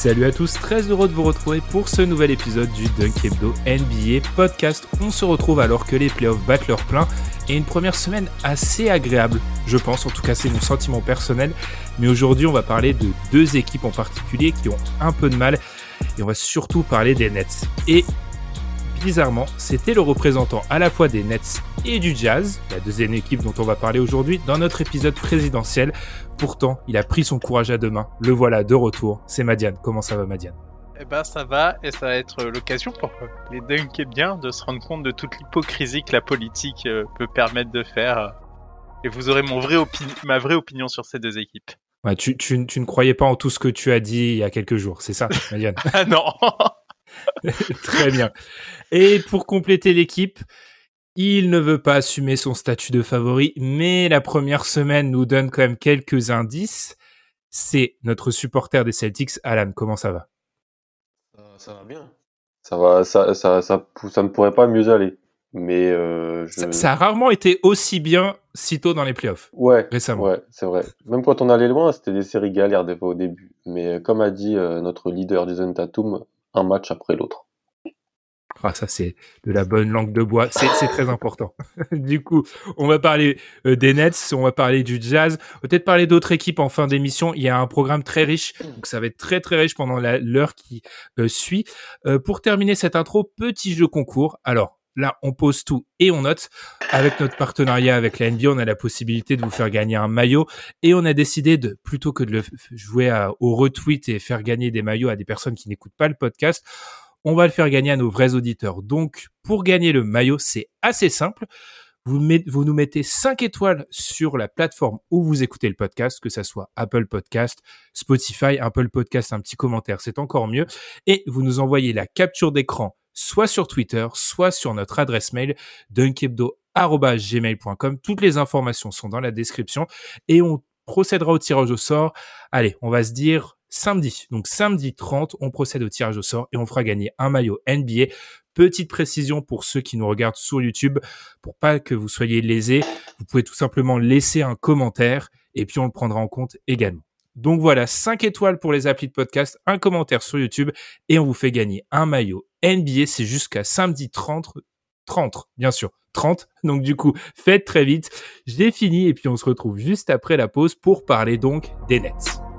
Salut à tous, très heureux de vous retrouver pour ce nouvel épisode du Dunk Hebdo NBA podcast. On se retrouve alors que les playoffs battent leur plein et une première semaine assez agréable, je pense, en tout cas c'est mon sentiment personnel. Mais aujourd'hui on va parler de deux équipes en particulier qui ont un peu de mal et on va surtout parler des Nets. Et bizarrement, c'était le représentant à la fois des Nets et du Jazz, la deuxième équipe dont on va parler aujourd'hui, dans notre épisode présidentiel. Pourtant, il a pris son courage à deux mains. Le voilà de retour. C'est Madiane. Comment ça va, Madiane? Eh ben ça va, et ça va être l'occasion pour les dunks bien de se rendre compte de toute l'hypocrisie que la politique euh, peut permettre de faire. Et vous aurez mon vrai opi- ma vraie opinion sur ces deux équipes. Ouais, tu, tu- tu ne croyais pas en tout ce que tu as dit il y a quelques jours, c'est ça, Madiane? Ah non Très bien. Et pour compléter l'équipe, il ne veut pas assumer son statut de favori, mais la première semaine nous donne quand même quelques indices. C'est notre supporter des Celtics, Alan. Comment ça va? Ça, ça va bien. Ça va, ça, ça, ça, ça ne pourrait pas mieux aller. Mais euh, je... ça, ça a rarement été aussi bien si tôt dans les playoffs. ouais, récemment. ouais, c'est vrai. Même quand on allait loin, c'était des séries galères des fois au début. Mais euh, comme a dit euh, notre leader Jason Tatum, un match après l'autre. Ah, ça, c'est de la bonne langue de bois. C'est très important. du coup, on va parler euh, des Nets, on va parler du Jazz, peut-être parler d'autres équipes en fin d'émission. Il y a un programme très riche, donc ça va être très très riche pendant l'heure qui euh, suit. Euh, pour terminer cette intro, petit jeu concours. Alors, là, on pose tout et on note. Avec notre partenariat avec la NBA, on a la possibilité de vous faire gagner un maillot et on a décidé de, plutôt que de le jouer au retweet et faire gagner des maillots à des personnes qui n'écoutent pas le podcast, on va le faire gagner à nos vrais auditeurs. Donc, pour gagner le maillot, c'est assez simple. Vous, nous mettez 5 étoiles sur la plateforme où vous écoutez le podcast, que ça soit Apple Podcast, Spotify, Apple Podcast, un petit commentaire, c'est encore mieux. Et vous nous envoyez la capture d'écran soit sur Twitter, soit sur notre adresse mail dunkebdo@gmail.com. Toutes les informations sont dans la description et on procédera au tirage au sort. Allez, on va se dire samedi. Donc samedi 30, on procède au tirage au sort et on fera gagner un maillot NBA. Petite précision pour ceux qui nous regardent sur YouTube, pour pas que vous soyez lésés, vous pouvez tout simplement laisser un commentaire et puis on le prendra en compte également. Donc voilà, 5 étoiles pour les applis de podcast, un commentaire sur YouTube et on vous fait gagner un maillot NBA. C'est jusqu'à samedi 30, 30, bien sûr, 30. Donc du coup, faites très vite. J'ai fini et puis on se retrouve juste après la pause pour parler donc des Nets.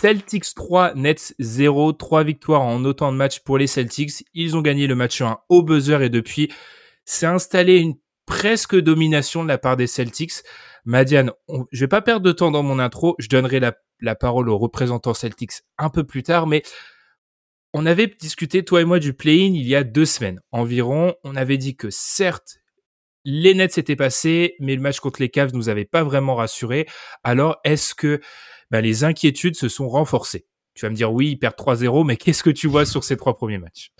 Celtics 3, Nets 0, 3 victoires en autant de matchs pour les Celtics. Ils ont gagné le match 1 au buzzer et depuis, s'est installé une presque domination de la part des Celtics. Madiane, on- je vais pas perdre de temps dans mon intro, je donnerai la, la parole aux représentants Celtics un peu plus tard, mais on avait discuté, toi et moi, du play-in il y a deux semaines environ. On avait dit que certes, les Nets s'étaient passés, mais le match contre les Cavs nous avait pas vraiment rassurés. Alors, est-ce que ben, les inquiétudes se sont renforcées? Tu vas me dire oui, ils perdent 3-0, mais qu'est-ce que tu vois sur ces trois premiers matchs?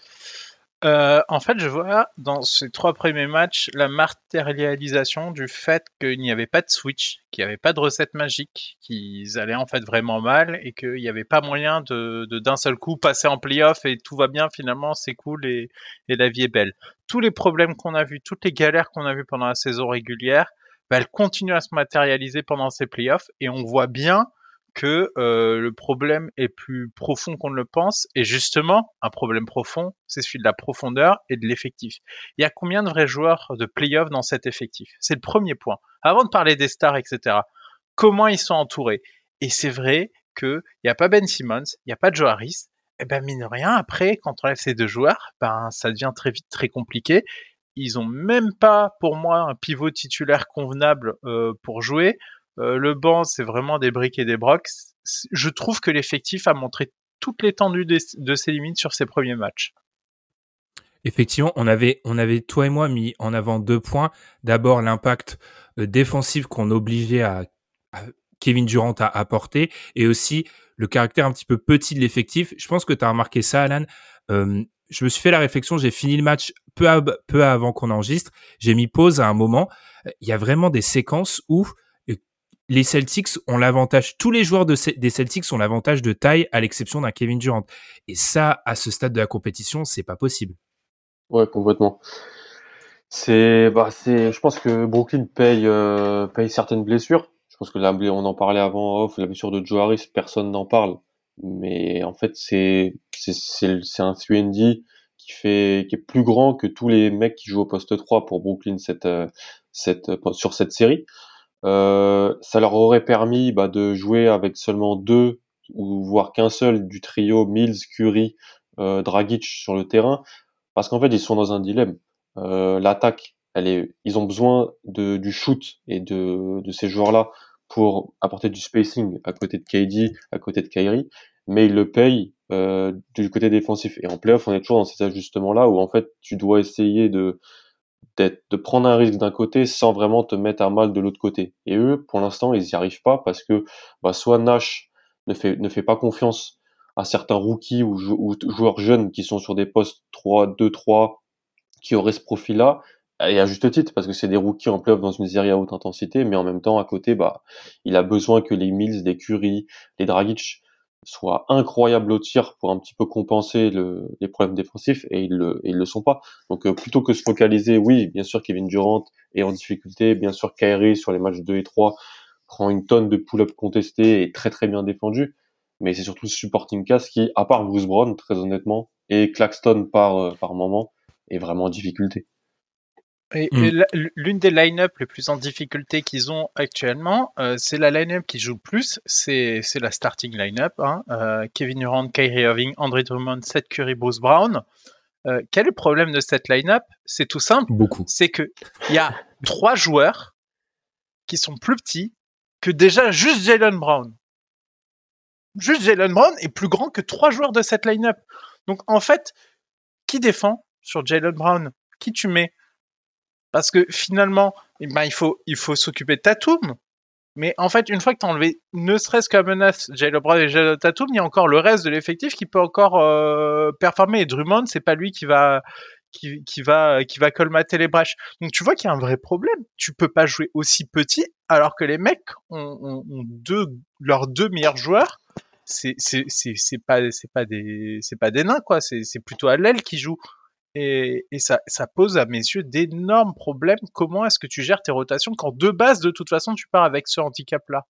Euh, en fait, je vois dans ces trois premiers matchs la matérialisation du fait qu'il n'y avait pas de switch, qu'il n'y avait pas de recette magique, qu'ils allaient en fait vraiment mal et qu'il n'y avait pas moyen de d'un seul coup passer en playoff et tout va bien finalement, c'est cool et, et la vie est belle. Tous les problèmes qu'on a vus, toutes les galères qu'on a vues pendant la saison régulière, bah, elles continuent à se matérialiser pendant ces playoffs et on voit bien que euh, le problème est plus profond qu'on ne le pense. Et justement, un problème profond, c'est celui de la profondeur et de l'effectif. Il y a combien de vrais joueurs de playoff dans cet effectif? C'est le premier point. Avant de parler des stars, etc., comment ils sont entourés? Et c'est vrai qu'il n'y a pas Ben Simmons, il n'y a pas Joe Harris. et ben mine de rien, après, quand on enlève ces deux joueurs, ben ça devient très vite très compliqué. Ils ont même pas, pour moi, un pivot titulaire convenable euh, pour jouer. Euh, le banc, c'est vraiment des briques et des brocs. Je trouve que l'effectif a montré toute l'étendue de ses limites sur ses premiers matchs. Effectivement, on avait, on avait toi et moi mis en avant deux points. D'abord, l'impact euh, défensif qu'on obligeait à, Kevin Durant à apporter et aussi le caractère un petit peu petit de l'effectif. Je pense que tu as remarqué ça, Alan. Euh, je me suis fait la réflexion, j'ai fini le match peu, peu avant qu'on enregistre. J'ai mis pause à un moment. Il y a vraiment des séquences où les Celtics ont l'avantage, tous les joueurs de, des Celtics ont l'avantage de taille à l'exception d'un Kevin Durant. Et ça, à ce stade de la compétition, c'est pas possible. Ouais, complètement. C'est, bah, c'est, je pense que Brooklyn paye, euh, paye certaines blessures. Je pense que là, on en parlait avant off, la blessure de Joe Harris, personne n'en parle. Mais en fait, c'est, c'est, un 3 qui fait, qui est plus grand que tous les mecs qui jouent au poste 3 pour Brooklyn cette, euh, cette, euh, sur cette série. Euh, ça leur aurait permis bah, de jouer avec seulement deux ou voire qu'un seul du trio Mills, Curry, euh, Dragic sur le terrain parce qu'en fait, ils sont dans un dilemme. Euh, L'attaque, elle est, ils ont besoin de, du shoot et de, de ces joueurs-là pour apporter du spacing à côté de KD, à côté de Kyrie, mais ils le payent euh, du côté défensif. Et en playoff, on est toujours dans ces ajustements-là où en fait, tu dois essayer de de prendre un risque d'un côté sans vraiment te mettre à mal de l'autre côté. Et eux, pour l'instant, ils n'y arrivent pas parce que bah, soit Nash ne fait, ne fait pas confiance à certains rookies ou, joueurs jeunes qui sont sur des postes 3, 2, 3, qui auraient ce profil-là, et à juste titre, parce que c'est des rookies en playoff dans une série à haute intensité, mais en même temps, à côté, bah, il a besoin que les Mills, les Curry, les Dragic soient incroyables au tir pour un petit peu compenser le, les problèmes défensifs, et ils le, ils le sont pas. Donc, euh, plutôt que se focaliser, oui, bien sûr, Kevin Durant est en difficulté, bien sûr, Kyrie sur les matchs 2 et 3 prend une tonne de pull-up contestés et très très bien défendu, mais c'est surtout supporting cast qui, à part Bruce Brown, très honnêtement, et Claxton par, euh, par moment, est vraiment en difficulté. Et, mm. l'une des line-up les plus en difficulté qu'ils ont actuellement, euh, c'est la line-up qui joue le plus, c'est la starting line-up. Hein. Euh, Kevin Durant, Kyrie Irving, Andre Drummond, Seth Curry, Bruce Brown. quel est le problème de cette line-up? C'est tout simple. Beaucoup. C'est que il y a trois joueurs qui sont plus petits que déjà juste Jalen Brown juste Jalen Brown est plus grand que trois joueurs de cette line-up. Donc en fait, qui défend sur Jalen Brown? Qui tu mets? Parce que finalement, eh ben, il faut, il faut s'occuper de Tatum. Mais en fait, une fois que tu as enlevé ne serait-ce qu'à menace Jalen Brown et Jalen Tatum, il y a encore le reste de l'effectif qui peut encore euh, performer. Et Drummond, c'est pas lui qui va, qui, qui, va qui va colmater les brèches. Donc tu vois qu'il y a un vrai problème. Tu peux pas jouer aussi petit alors que les mecs ont, ont deux leurs deux meilleurs joueurs c'est c'est c'est pas c'est pas des c'est pas des nains quoi c'est c'est plutôt à qui joue et, et ça ça pose à mes yeux d'énormes problèmes comment est-ce que tu gères tes rotations quand de base de toute façon tu pars avec ce handicap là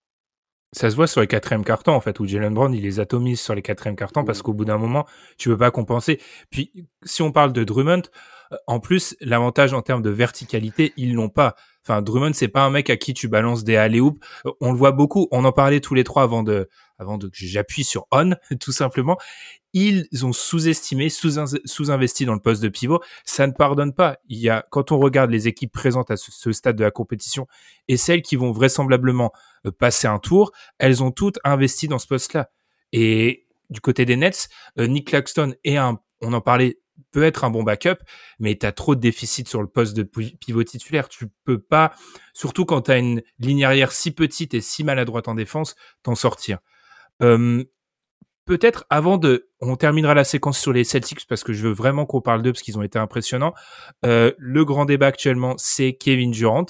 ça se voit sur les quatrièmes cartons en fait où Jalen Brown il les atomise sur les quatrièmes cartons parce qu'au bout d'un moment tu peux pas compenser puis si on parle de Drummond en plus, l'avantage en termes de verticalité, ils l'ont pas. Enfin, Drummond, c'est pas un mec à qui tu balances des alley -oops. On le voit beaucoup. On en parlait tous les trois avant de, avant que j'appuie sur on, tout simplement. Ils ont sous-estimé, sous-investi dans le poste de pivot. Ça ne pardonne pas. Il y a, quand on regarde les équipes présentes à ce, stade de la compétition et celles qui vont vraisemblablement euh, passer un tour, elles ont toutes investi dans ce poste-là. Et du côté des Nets, euh, Nick Claxton est un, on en parlait peut être un bon backup, mais tu as trop de déficit sur le poste de pivot titulaire. Tu peux pas, surtout quand tu as une ligne arrière si petite et si maladroite en défense, t'en sortir. Peut-être avant de, on terminera la séquence sur les Celtics parce que je veux vraiment qu'on parle d'eux parce qu'ils ont été impressionnants. Euh, le grand débat actuellement, c'est Kevin Durant.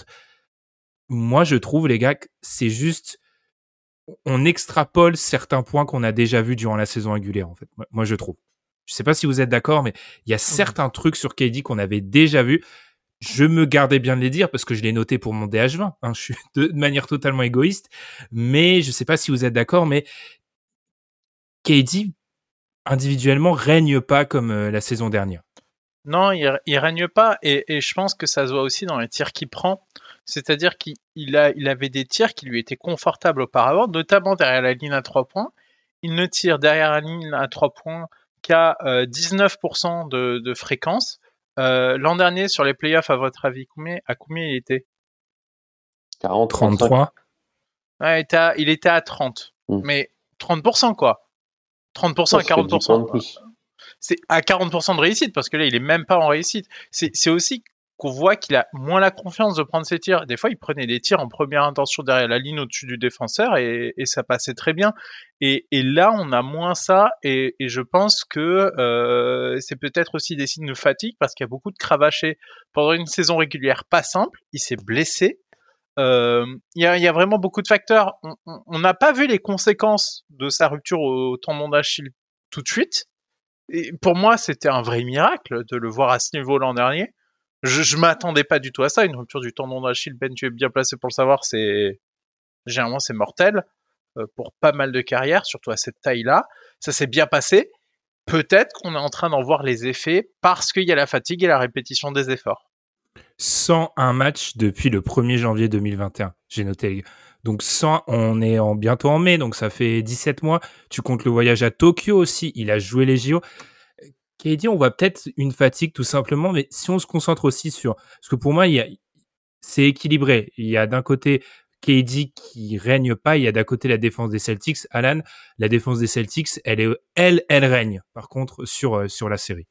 Moi, je trouve les gars, c'est juste, on extrapole certains points qu'on a déjà vus durant la saison régulière en fait. Moi, je trouve. Je sais pas si vous êtes d'accord, mais il y a certains trucs sur KD qu'on avait déjà vus. Je me gardais bien de les dire parce que je l'ai noté pour mon DH20. Hein. Je suis de, manière totalement égoïste, mais je sais pas si vous êtes d'accord, mais KD individuellement règne pas comme euh, la saison dernière. Non, il, il règne pas et, et, je pense que ça se voit aussi dans les tirs qu'il prend. C'est-à-dire qu'il a, il avait des tirs qui lui étaient confortables auparavant, notamment derrière la ligne à trois points. Il ne tire derrière la ligne à trois points qui a 19% de, de, fréquence. L'an dernier, sur les playoffs, à votre avis, combien, à combien il était? 40, 33. Ouais, il, était à, il était à 30. Mmh. Mais 30% quoi. 30% à 40%. C'est à 40% de réussite parce que là, il est même pas en réussite. C'est aussi qu'on voit qu'il a moins la confiance de prendre ses tirs. Des fois, il prenait des tirs en première intention derrière la ligne au-dessus du défenseur et, ça passait très bien. Et, là, on a moins ça et, je pense que euh, c'est peut-être aussi des signes de fatigue parce qu'il y a beaucoup de cravachés pendant une saison régulière pas simple. Il s'est blessé. Euh, il y, a, vraiment beaucoup de facteurs. On n'a pas vu les conséquences de sa rupture au tendon d'Achille tout de suite. Et pour moi, c'était un vrai miracle de le voir à ce niveau l'an dernier. Je, je m'attendais pas du tout à ça. Une rupture du tendon d'Achille, Ben, tu es bien placé pour le savoir. Généralement c'est mortel euh, pour pas mal de carrières, surtout à cette taille-là. Ça s'est bien passé. Peut-être qu'on est en train d'en voir les effets parce qu'il y a la fatigue et la répétition des efforts. 101 matchs depuis le 1er janvier 2021. J'ai noté. Donc 100, on est en, bientôt en mai, donc ça fait 17 mois. Tu comptes le voyage à Tokyo aussi. Il a joué les JO. KD, on voit peut-être une fatigue tout simplement, mais si on se concentre aussi sur, parce que pour moi, c'est équilibré. Il y a d'un côté KD qui règne pas, il y a d'un côté la défense des Celtics. Alan, la défense des Celtics, elle est, elle, elle règne. Par contre, sur euh, sur la série.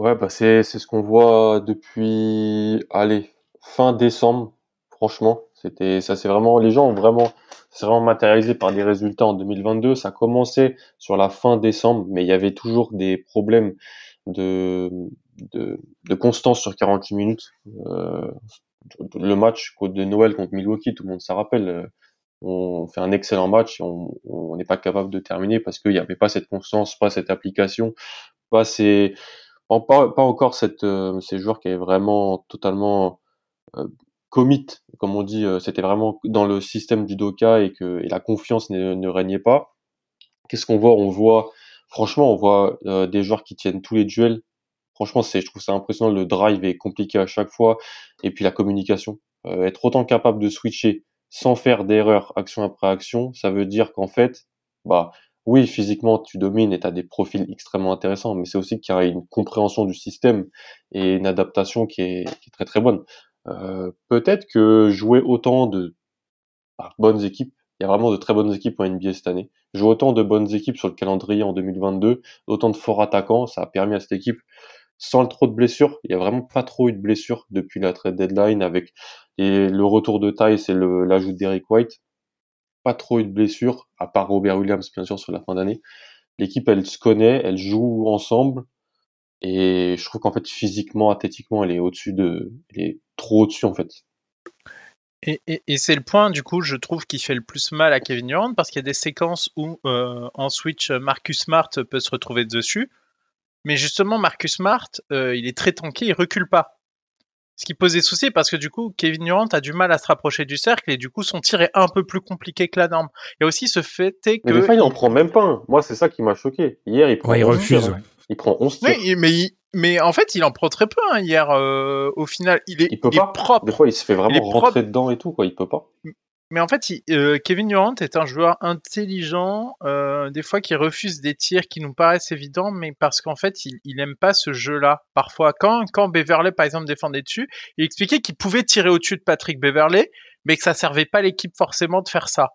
Ouais, bah c'est c'est ce qu'on voit depuis, allez, fin décembre. Franchement, c'était ça, c'est vraiment les gens ont vraiment c'est vraiment matérialisé par des résultats en 2022. Ça commençait sur la fin décembre, mais il y avait toujours des problèmes de de, constance sur 48 minutes. Euh, le match de Noël contre Milwaukee, tout le monde s'en rappelle. Euh, on fait un excellent match on n'est pas capable de terminer parce qu'il n'y avait pas cette constance, pas cette application, pas ces pas, pas encore cette, euh, ces joueurs qui avaient vraiment totalement euh, commit, comme on dit, euh, c'était vraiment dans le système du Doka et que et la confiance ne, ne régnait pas. Qu'est-ce qu'on voit? On voit, franchement, on voit euh, des joueurs qui tiennent tous les duels. Franchement, c'est, je trouve ça impressionnant. Le drive est compliqué à chaque fois, et puis la communication, être autant capable de switcher sans faire d'erreur action après action, ça veut dire qu'en fait, bah oui, physiquement, tu domines et tu as des profils extrêmement intéressants, mais c'est aussi qu'il y a une compréhension du système et une adaptation qui est, très très bonne. Euh, peut-être que jouer autant de bah, bonnes équipes, il y a vraiment de très bonnes équipes en NBA cette année, jouer autant de bonnes équipes sur le calendrier en 2022, autant de forts attaquants, ça a permis à cette équipe, sans trop de blessures, il y a vraiment pas trop eu de blessures depuis la trade deadline avec le retour de taille, c'est l'ajout d'Eric White pas trop eu de blessures, à part Robert Williams, bien sûr, sur la fin d'année. L'équipe, elle se connaît, elle joue ensemble. Et je trouve qu'en fait, physiquement, athlétiquement, elle est au-dessus de, elle est trop au-dessus, en fait. Et, et, c'est le point, du coup, je trouve qui fait le plus mal à Kevin Durant parce qu'il y a des séquences où, euh, en switch, Marcus Smart peut se retrouver dessus. Mais justement, Marcus Smart, euh, il est très tanké, il recule pas. Ce qui posait souci parce que du coup, Kevin Durant a du mal à se rapprocher du cercle et du coup, son tir est un peu plus compliqué que la norme. Il y a aussi ce fait que. Mais des fois, il en prend même pas un. Moi, c'est ça qui m'a choqué. Hier, il prend il refuse. Il prend 11 tirs. Oui, mais, mais en fait, il en prend très peu hein, hier. Euh, au final, il est, il peut pas. propre. Des fois, il se fait vraiment rentrer dedans et tout, quoi. Il peut pas. Mais en fait, euh, Kevin Durant est un joueur intelligent, euh, des fois qui refuse des tirs qui nous paraissent évidents, mais parce qu'en fait, il, il aime pas ce jeu-là. Parfois, quand, quand Beverley, par exemple, défendait dessus, il expliquait qu'il pouvait tirer au-dessus de Patrick Beverley, mais que ça servait pas l'équipe forcément de faire ça,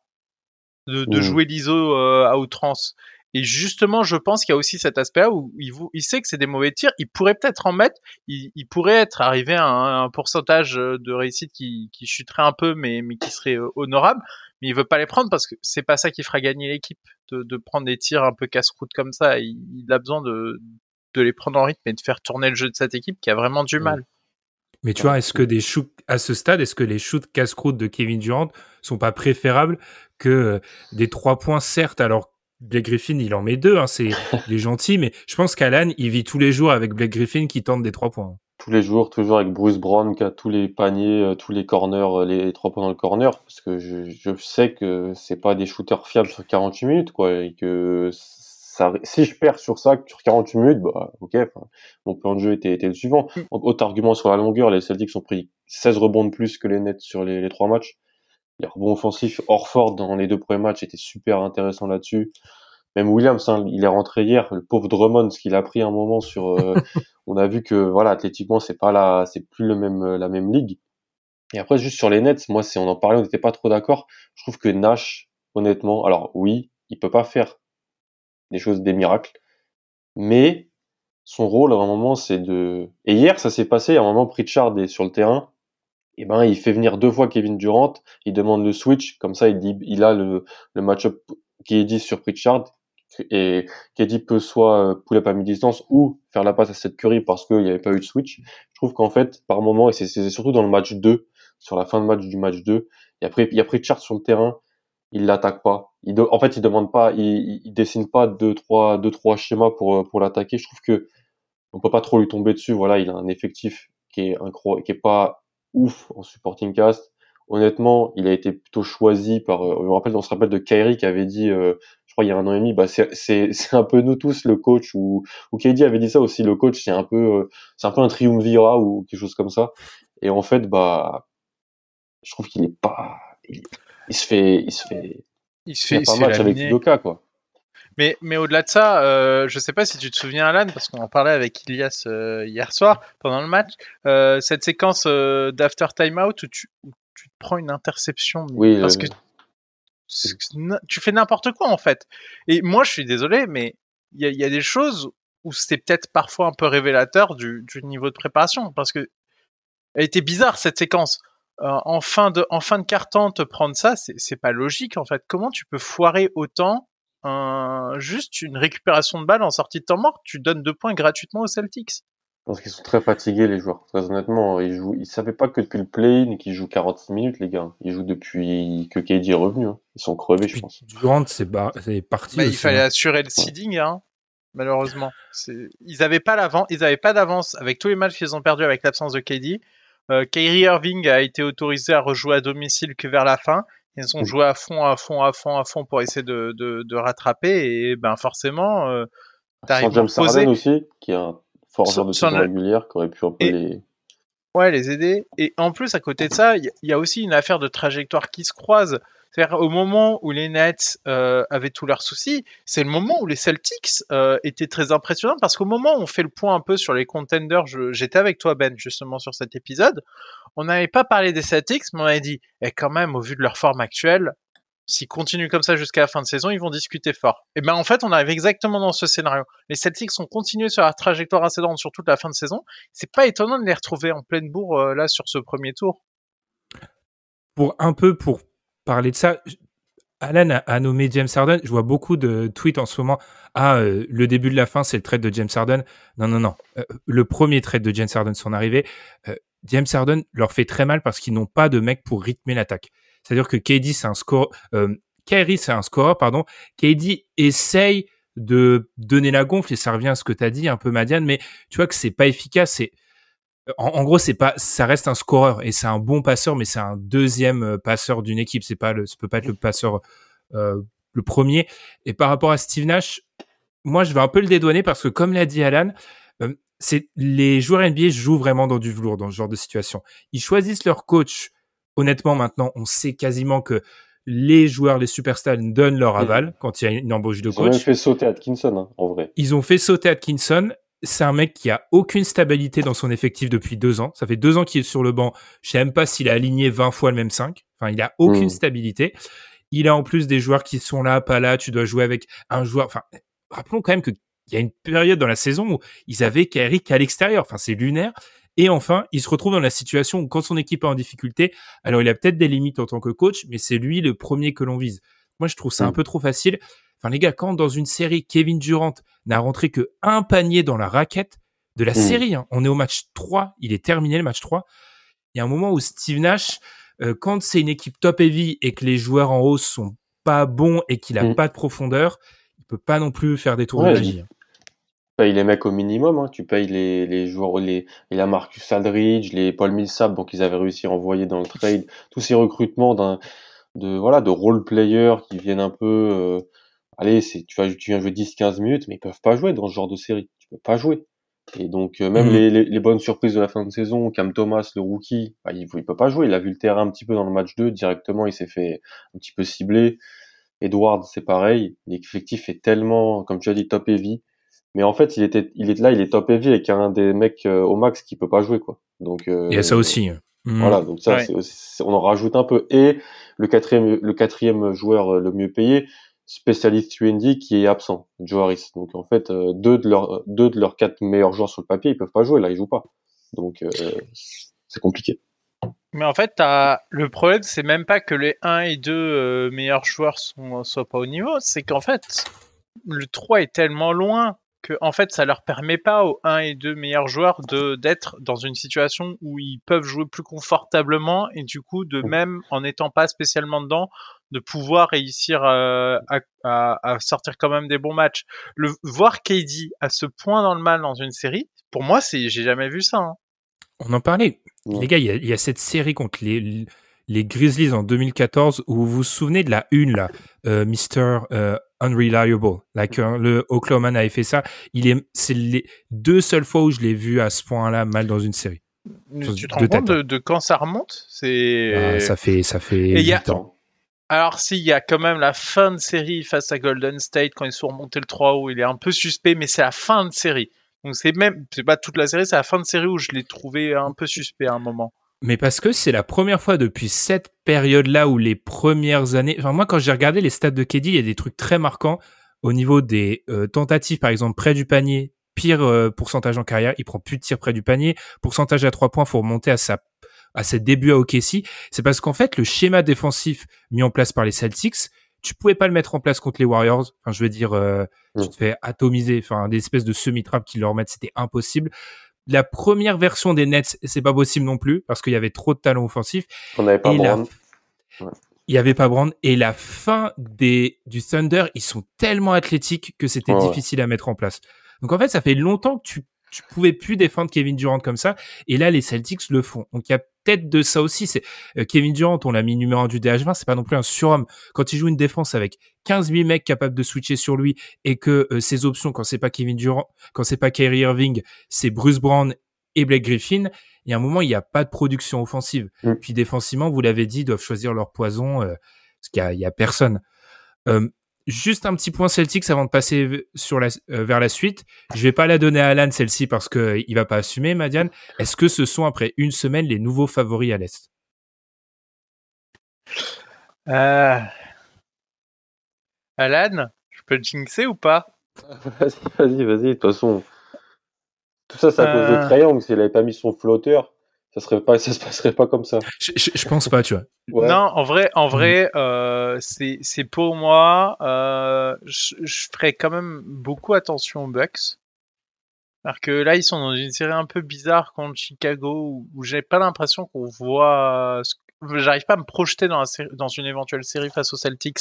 de, de mmh. jouer l'ISO euh, à outrance. Et justement, je pense qu'il y a aussi cet aspect-là où il, il, sait que c'est des mauvais tirs. Il pourrait peut-être en mettre. Il, il, pourrait être arrivé à un, pourcentage de réussite qui, qui, chuterait un peu, mais, mais qui serait euh, honorable. Mais il veut pas les prendre parce que c'est pas ça qui fera gagner l'équipe de, de, prendre des tirs un peu casse-croûte comme ça. Il, il, a besoin de, de les prendre en rythme et de faire tourner le jeu de cette équipe qui a vraiment du mal. Mais tu vois, est-ce que des shoots à ce stade, est-ce que les shoots casse-croûte de Kevin Durant sont pas préférables que euh, des trois points, certes, alors Blake Griffin, il en met deux, hein, c'est il est gentil, mais je pense qu'Alan, il vit tous les jours avec Blake Griffin qui tente des trois points. Tous les jours, toujours avec Bruce Brown qui a tous les paniers, euh, tous les corners, euh, les trois points dans le corner, parce que je, je sais que c'est pas des shooters fiables sur 48 minutes, quoi, et que ça, si je perds sur ça sur 48 minutes, bah ok, mon plan de jeu était, était le suivant. Mm. Autre argument sur la longueur, les Celtics ont pris 16 rebonds de plus que les Nets sur les, les trois matchs. Les rebonds offensifs, Orford dans les deux premiers matchs était super intéressant là-dessus. même Williams, hein, il est rentré hier, le pauvre Drummond, ce qu'il a pris un moment sur, euh, on a vu que voilà, athlétiquement, c'est pas là, c'est plus le même, la même ligue. Et après, juste sur les Nets, moi, c'est, on en parlait, on n'était pas trop d'accord. Je trouve que Nash, honnêtement, alors oui, il peut pas faire des choses, des miracles, mais son rôle à un moment, c'est de. Et hier, ça s'est passé. À un moment, Pritchard est sur le terrain. Et ben, il fait venir deux fois Kevin Durant. Il demande le switch. Comme ça, il dit, il a le, le match-up qui est dit sur Pritchard et KD peut soit euh, pull up à mi-distance ou faire la passe à cette Curry parce qu'il n'y avait pas eu de switch. Je trouve qu'en fait, par moment, et c'est surtout dans le match 2, sur la fin de match du match 2, et après, il y a Pritchard sur le terrain, il l'attaque pas. Il en fait, il demande pas, il, il dessine pas deux trois deux trois schémas pour euh, pour l'attaquer. Je trouve que on peut pas trop lui tomber dessus. Voilà, il a un effectif qui est incroyable, qui est pas ouf en supporting cast. Honnêtement, il a été plutôt choisi par. Euh, on me rappelle, on se rappelle de Kyrie qui avait dit, euh, je crois il y a un an et demi, bah c'est un peu nous tous le coach ou ou KD avait dit ça aussi. Le coach c'est un peu c'est un peu un triumvirat ou quelque chose comme ça. Et en fait, bah je trouve qu'il est pas il se fait, il se fait, il se fait, pas match avec Udoka, quoi. Mais, mais au-delà de ça, euh, je sais pas si tu te souviens, Alan, parce qu'on en parlait avec Ilias euh, hier soir pendant le match, euh, cette séquence euh, d'after timeout où tu, où tu te prends une interception. Oui, parce que tu fais n'importe quoi en fait. Et moi, je suis désolé, mais il y a, y a, des choses où c'était peut-être parfois un peu révélateur du, du niveau de préparation, parce que elle était bizarre cette séquence. Euh, en fin de en fin de carton te prendre ça, c'est pas logique en fait. Comment tu peux foirer autant un, juste une récupération de balle en sortie de temps mort Tu donnes deux points gratuitement aux Celtics. Parce qu'ils sont très fatigués les joueurs. Très honnêtement, ils jouent. Ils savaient pas que depuis le play-in qu'ils jouent 46 minutes les gars. Ils jouent depuis que KD est revenu. Hein. Ils sont crevés, je pense. Durant c'est parti. Bah, il fallait hein. assurer le seeding, hein, malheureusement. Ils avaient pas l'avant, ils avaient pas d'avance avec tous les matchs qu'ils ont perdus avec l'absence de KD. Euh, Kyrie Irving a été autorisé à rejouer à domicile que vers la fin. Ils ont joué à fond, à fond, à fond, à fond pour essayer de, de, de rattraper et ben forcément. Euh, Sans James Harden aussi, qui est un fort joueur de saison régulière, qui aurait pu un peu les. Ouais, les aider. Et en plus, à côté de ça, il y, a aussi une affaire de trajectoire qui se croise. C'est-à-dire au moment où les Nets euh, avaient tous leurs soucis, c'est le moment où les Celtics euh, étaient très impressionnants parce qu'au moment où on fait le point un peu sur les contenders, j'étais avec toi Ben justement sur cet épisode, on n'avait pas parlé des Celtics, mais on avait dit, et eh, quand même au vu de leur forme actuelle, s'ils continuent comme ça jusqu'à la fin de saison, ils vont discuter fort. Et ben en fait, on arrive exactement dans ce scénario. Les Celtics ont continué sur leur trajectoire ascendante sur toute la fin de saison. C'est pas étonnant de les retrouver en pleine bourre euh, là sur ce premier tour. Pour un peu pour parler de ça. Alan a, nommé James Harden. Je vois beaucoup de tweets en ce moment. Ah, euh, le début de la fin, c'est le trade de James Harden. Non, non, non. Euh, le premier trade de James Harden, son arrivée, James Harden leur fait très mal parce qu'ils n'ont pas de mec pour rythmer l'attaque. C'est-à-dire que KD, c'est un score, Kyrie, c'est un score, pardon. KD essaye de donner la gonfle et ça revient à ce que tu as dit un peu, Madiane, mais tu vois que c'est pas efficace. C'est en, gros, c'est pas, ça reste un scoreur et c'est un bon passeur, mais c'est un deuxième euh, passeur d'une équipe. C'est pas le, ça peut pas être le passeur euh, le premier. Et par rapport à Steve Nash, moi, je vais un peu le dédouaner parce que, comme l'a dit Alan, euh, les joueurs NBA jouent vraiment dans du velours dans ce genre de situation. Ils choisissent leur coach. Honnêtement, maintenant, on sait quasiment que les joueurs, les superstars donnent leur aval quand il y a une embauche de coach. Ils ont fait sauter Atkinson, hein, en vrai. Ils ont fait sauter Atkinson c'est un mec qui a aucune stabilité dans son effectif depuis deux ans. Ça fait deux ans qu'il est sur le banc. Je sais même pas s'il a aligné 20 fois le même 5. Enfin, il a aucune mmh. stabilité. Il a en plus des joueurs qui sont là, pas là. Tu dois jouer avec un joueur. Enfin, rappelons quand même qu'il y a une période dans la saison où ils avaient Kyrie à l'extérieur. Enfin, c'est lunaire. Et enfin, il se retrouve dans la situation où quand son équipe est en difficulté, alors il a peut-être des limites en tant que coach, mais c'est lui le premier que l'on vise. Moi, je trouve ça un mmh. peu trop facile. Enfin, les gars, quand dans une série, Kevin Durant n'a rentré que un panier dans la raquette de la mmh. série, hein, on est au match 3, il est terminé le match 3. Il y a un moment où Steve Nash, euh, quand c'est une équipe top heavy et que les joueurs en haut sont pas bons et qu'il a mmh. pas de profondeur, il peut pas non plus faire des tours de magie. Tu payes les mecs au minimum, hein. tu payes les, les joueurs, les, il a Marcus Aldridge, les Paul Millsap, donc ils avaient réussi à envoyer dans le trade, tous ces recrutements d'un, de, voilà, de role players qui viennent un peu, euh, allez, c'est, tu, vas, tu viens jouer 10-15 minutes, mais ils peuvent pas jouer dans ce genre de série. Tu peux pas jouer. Et donc, euh, même mmh. les, les, les, bonnes surprises de la fin de saison, Cam Thomas, le rookie, bah, il, il peut pas jouer. Il a vu le terrain un petit peu dans le match 2, directement, il s'est fait un petit peu cibler. Edward, c'est pareil. L'effectif est tellement, comme tu as dit, top heavy. Mais en fait, il était, il est là, il est top heavy avec un des mecs euh, au max qui peut pas jouer, quoi. Donc, euh, Il y a ça aussi. hein. Mm. Voilà, donc ça, Ouais. c'est aussi- on en rajoute un peu. Et le quatrième, le quatrième joueur euh, le mieux payé, spécialiste UND, qui est absent, Joe Harris. Donc en fait, euh, deux de leurs deux de leurs quatre meilleurs joueurs sur le papier, ils peuvent pas jouer. Là, ils jouent pas. Donc euh, c'est compliqué. Mais en fait, t'as- le problème, c'est même pas que les 1 et 2 euh, meilleurs joueurs sont, soient pas au niveau, c'est qu'en fait, le 3 est tellement loin que en fait, ça leur permet pas aux 1 et 2 meilleurs joueurs de d'être dans une situation où ils peuvent jouer plus confortablement et du coup, de même en n'étant pas spécialement dedans, de pouvoir réussir euh, à, à- à sortir quand même des bons matchs. Le voir KD à ce point dans le mal dans une série, pour moi, c'est j'ai jamais vu ça. hein. On en parlait. Ouais. Les gars, il y, a- il y a cette série contre les, les Grizzlies en 2014 où vous vous souvenez de la une, là, euh, Mr. euh, Unreliable. Là, que le Oklahoma avait fait ça. Il est, c'est les deux seules fois où je l'ai vu à ce point-là mal dans une série. Mais tu te de rends compte de, de quand ça remonte? C'est Ah, ça fait, ça fait Et il y a- 8 ans. alors s'il y a quand même la fin de série face à Golden State quand ils sont remontés le 3 où il est un peu suspect, mais c'est la fin de série. Donc c'est même c'est pas toute la série, c'est la fin de série où je l'ai trouvé un peu suspect à un moment. Mais parce que c'est la première fois depuis cette période-là où les premières années. Enfin, moi, quand j'ai regardé les stats de KD, il y a des trucs très marquants au niveau des euh, tentatives, par exemple, près du panier. Pire euh, pourcentage en carrière, il prend plus de tirs près du panier. Pourcentage à trois points, faut remonter à sa à ses débuts à OKC. C'est parce qu'en fait, le schéma défensif mis en place par les Celtics, tu pouvais pas le mettre en place contre les Warriors. Enfin, je veux dire, euh, tu Mm. te fais atomiser. Enfin, des espèces de semi-traps qu'ils leur mettent, c'était impossible. La première version des Nets, c'est pas possible non plus parce qu'il y avait trop de talent offensif. On n'avait pas la-. Ouais. Il y avait pas Brand et la fin des du Thunder, ils sont tellement athlétiques que c'était ouais. difficile à mettre en place. Donc en fait, ça fait longtemps que tu tu pouvais plus défendre Kevin Durant comme ça et là les Celtics le font. Donc il y a peut-être de ça aussi, c'est euh, Kevin Durant, on l'a mis numéro 1 du DH20, c'est pas non plus un surhomme. Quand il joue une défense avec 15 000 mecs capables de switcher sur lui et que euh, ses options quand c'est pas Kevin Durant, quand c'est pas Kyrie Irving, c'est Bruce Brown et Blake Griffin, il y a un moment, il n'y a pas de production offensive. Mm. Puis défensivement, vous l'avez dit, ils doivent choisir leur poison euh, parce qu'il y a, il y a personne. Euh, juste un petit point Celtics avant de passer sur la, euh, vers la suite. Je vais pas la donner à Alan celle-ci parce que euh, il va pas assumer, Madiane. Est-ce que ce sont après une semaine les nouveaux favoris à l'est? Euh... Alan, je peux jinxer ou pas? Vas-y, vas-y, vas-y. De toute façon, tout ça, c'est à cause Euh. de Triangle. S'il avait pas mis son flotteur, ça serait pas, ça se passerait pas comme ça. je, je, je pense pas, tu vois. Ouais. Non, en vrai, en vrai, euh, c'est c'est pour moi. Euh, je, je ferais quand même beaucoup attention aux Bucks. Alors que là, ils sont dans une série un peu bizarre contre Chicago, où, où j'ai pas l'impression qu'on voit. ce que- J'arrive pas à me projeter dans, la série- dans une éventuelle série face aux Celtics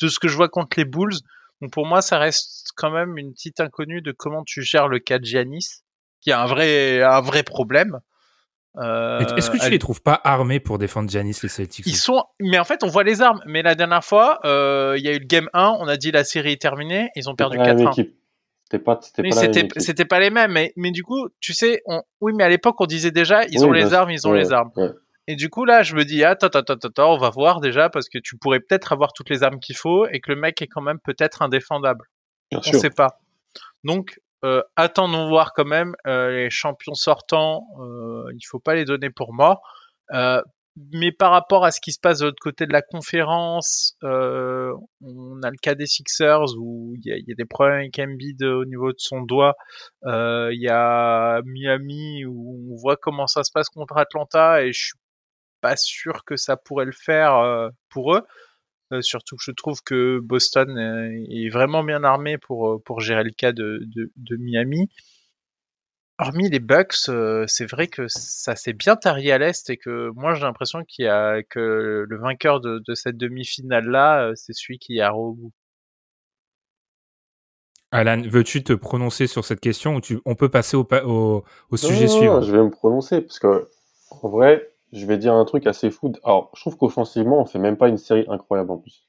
de ce que je vois contre les Bulls. Donc pour moi, ça reste quand même une petite inconnue de comment tu gères le cas de Giannis, qui a un vrai, un vrai problème. Euh, Est-ce que tu à- les trouves pas armés pour défendre Giannis les Celtics ils sont, mais en fait, on voit les armes. Mais la dernière fois, euh, il y a eu le game 1, on a dit la série est terminée, ils ont perdu C'était pas la même 4-1. équipe. C'était pas, c'était pas les mêmes, mais, mais du coup, tu sais, on, oui, mais à l'époque, on disait déjà, ils Oui, ont les armes, ils ont Ouais, les armes. ouais. Et du coup, là, je me dis, attends, attends, attends, attends, on va voir déjà, parce que tu pourrais peut-être avoir toutes les armes qu'il faut, et que le mec est quand même peut-être indéfendable. Bien On sûr. sait pas. Donc, euh, attendons voir quand même euh, les champions sortants. Euh, il faut pas les donner pour morts. Euh, mais par rapport à ce qui se passe de l'autre côté de la conférence, on a le cas des Sixers où il y a, des problèmes avec Embiid au niveau de son doigt. Il y a Miami où on voit comment ça se passe contre Atlanta et je suis pas sûr que ça pourrait le faire pour eux. Euh, surtout que je trouve que Boston euh, est vraiment bien armé pour, euh, pour gérer le cas de, de, de Miami. Hormis les Bucks, euh, c'est vrai que ça s'est bien tari à l'Est et que moi j'ai l'impression qu'il y a que le vainqueur de, de cette demi-finale-là, euh, c'est celui qui ira au bout. Alan, veux-tu te prononcer sur cette question ou tu, on peut passer au, pa- au, au sujet Non, non, suivant? non, je vais me prononcer parce que, en vrai, je vais dire un truc assez fou. Alors, je trouve qu'offensivement, on fait même pas une série incroyable en plus.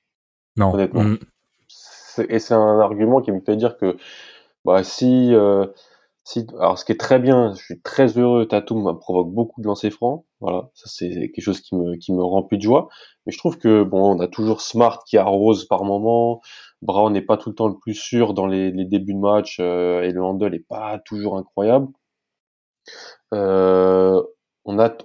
Non. honnêtement. Mm. C'est- Et c'est un argument qui me fait dire que, bah, si, euh, si, alors ce qui est très bien, je suis très heureux, Tatum provoque beaucoup de lancers francs, Voilà, ça c'est quelque chose qui me qui me remplit de joie. Mais je trouve que bon, on a toujours Smart qui arrose par moment. Brown n'est pas tout le temps le plus sûr dans les, les débuts de match euh, et le handle est pas toujours incroyable. Euh, on a,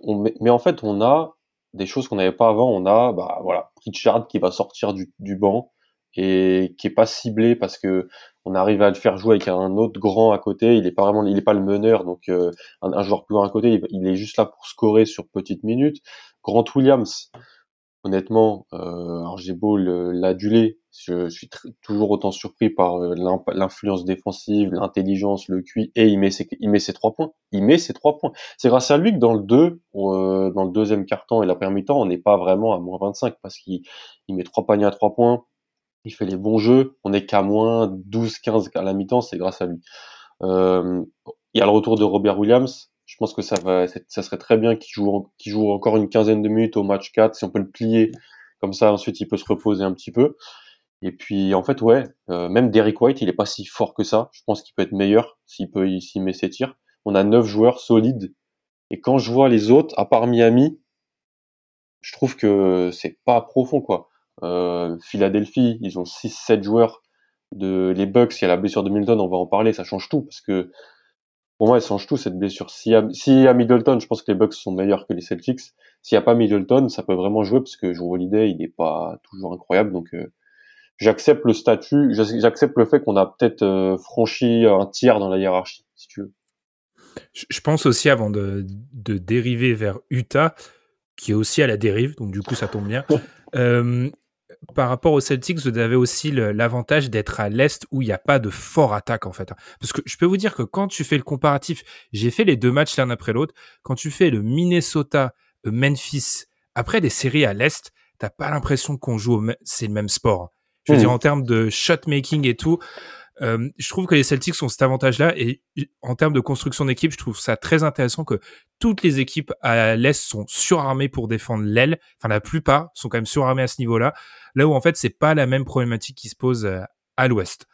mais en fait, on a des choses qu'on n'avait pas avant. On a, bah voilà, Pritchard qui va sortir du, du banc et qui est pas ciblé parce que on arrive à le faire jouer avec un autre grand à côté. Il est pas vraiment, il est pas le meneur, donc euh, un, joueur plus grand à côté, il, est juste là pour scorer sur petites minutes. Grant Williams, honnêtement, euh, alors j'ai beau l'aduler, je, suis toujours autant surpris par euh, l'influence défensive, l'intelligence, le QI, et il met ses, trois points. Il met ses trois points. C'est grâce à lui que dans le 2, euh, dans le deuxième carton et la première mi-temps, on n'est pas vraiment à moins 25 parce qu'il il met trois paniers à trois points, il fait les bons jeux, on n'est qu'à moins 12-15 à la mi-temps, c'est grâce à lui. Euh, il y a le retour de Robert Williams. Je pense que ça va, ça serait très bien qu'il joue, qu'il joue encore une quinzaine de minutes au match 4, si on peut le plier comme ça, ensuite il peut se reposer un petit peu. Et puis en fait, ouais, euh, même Derrick White, il est pas si fort que ça. Je pense qu'il peut être meilleur s'il peut, s'il met ses tirs. On a neuf joueurs solides. Et quand je vois les autres, à part Miami, je trouve que c'est pas profond quoi. Euh, Philadelphie, ils ont 6-7 joueurs. De les Bucks, il y a la blessure de Milton, on va en parler, ça change tout parce que pour moi, ça change tout cette blessure. S'il y, a, s'il y a Middleton, je pense que les Bucks sont meilleurs que les Celtics. S'il n'y a pas Middleton, ça peut vraiment jouer parce que Joe Holiday, il n'est pas toujours incroyable. Donc, euh, j'accepte le statut, j'accepte le fait qu'on a peut-être euh, franchi un tiers dans la hiérarchie, si tu veux. Je pense aussi, avant de, de, dériver vers Utah, qui est aussi à la dérive, donc du coup ça tombe bien. euh, par rapport aux Celtics, vous avez aussi l'avantage d'être à l'Est où il n'y a pas de fort attaque en fait. Parce que je peux vous dire que quand tu fais le comparatif, j'ai fait les deux matchs l'un après l'autre, quand tu fais le Minnesota, euh, Memphis, après des séries à l'Est, t'as pas l'impression qu'on joue, c'est le même sport. Je veux mmh. dire, en termes de shot making et tout, euh, je trouve que les Celtics ont cet avantage-là et en termes de construction d'équipe, je trouve ça très intéressant que toutes les équipes à l'Est sont surarmées pour défendre l'aile. Enfin, la plupart sont quand même surarmées à ce niveau-là. Là où en fait, c'est pas la même problématique qui se pose euh, à l'Ouest.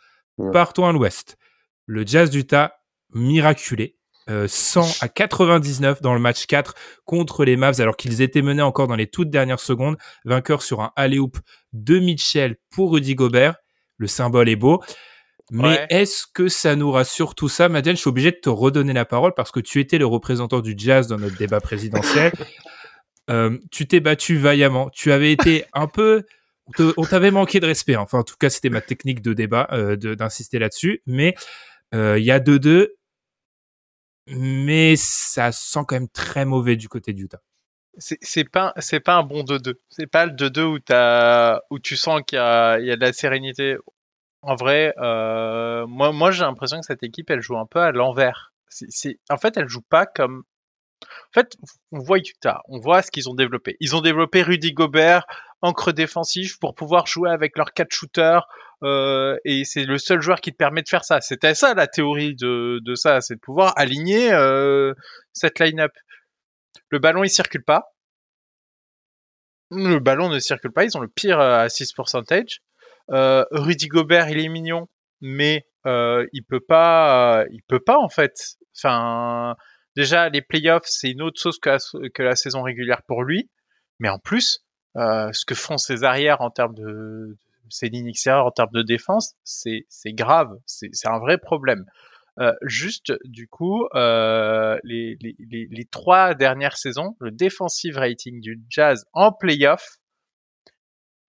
Partons à l'Ouest. Le Jazz d'Utah, miraculé. 100 euh, à 99 dans le match 4 contre les Mavs alors qu'ils étaient menés encore dans les toutes dernières secondes. Vainqueur sur un alley-oop de Mitchell pour Rudy Gobert. Le symbole est beau. Mais est-ce que ça nous rassure tout ça? Madeleine, je suis obligé de te redonner la parole parce que tu étais le représentant du jazz dans notre débat présidentiel. euh, tu t'es battu vaillamment. Tu avais été un peu... On t'avait manqué de respect. Enfin, en tout cas, c'était ma technique de débat euh, d'insister là-dessus. Mais euh, il y a 2-2 mais ça sent quand même très mauvais du côté d'Utah. C'est pas c'est pas un bon 2-2. C'est pas le 2-2 où as, où tu sens qu'il y y a de la sérénité. En vrai, euh, moi moi j'ai l'impression que cette équipe elle joue un peu à l'envers. C'est en fait elle joue pas comme en fait, on voit Utah, on voit ce qu'ils ont développé. Ils ont développé Rudy Gobert, encre défensif, pour pouvoir jouer avec leurs quatre shooters, euh, et c'est le seul joueur qui te permet de faire ça. C'était ça la théorie de, de ça, c'est de pouvoir aligner euh, cette line-up. Le ballon il circule pas. Le ballon ne circule pas, ils ont le pire euh, assist percentage. Euh, Rudy Gobert il est mignon, mais il peut pas, il peut pas en fait. Enfin, déjà les playoffs c'est une autre chose que la, que la saison régulière pour lui, mais en plus ce que font ses arrières en termes de, ces lignes extérieures en termes de défense, c'est grave, c'est un vrai problème. Euh, juste, du coup, euh, les, les, les, les, trois dernières saisons, le defensive rating du Jazz en playoff,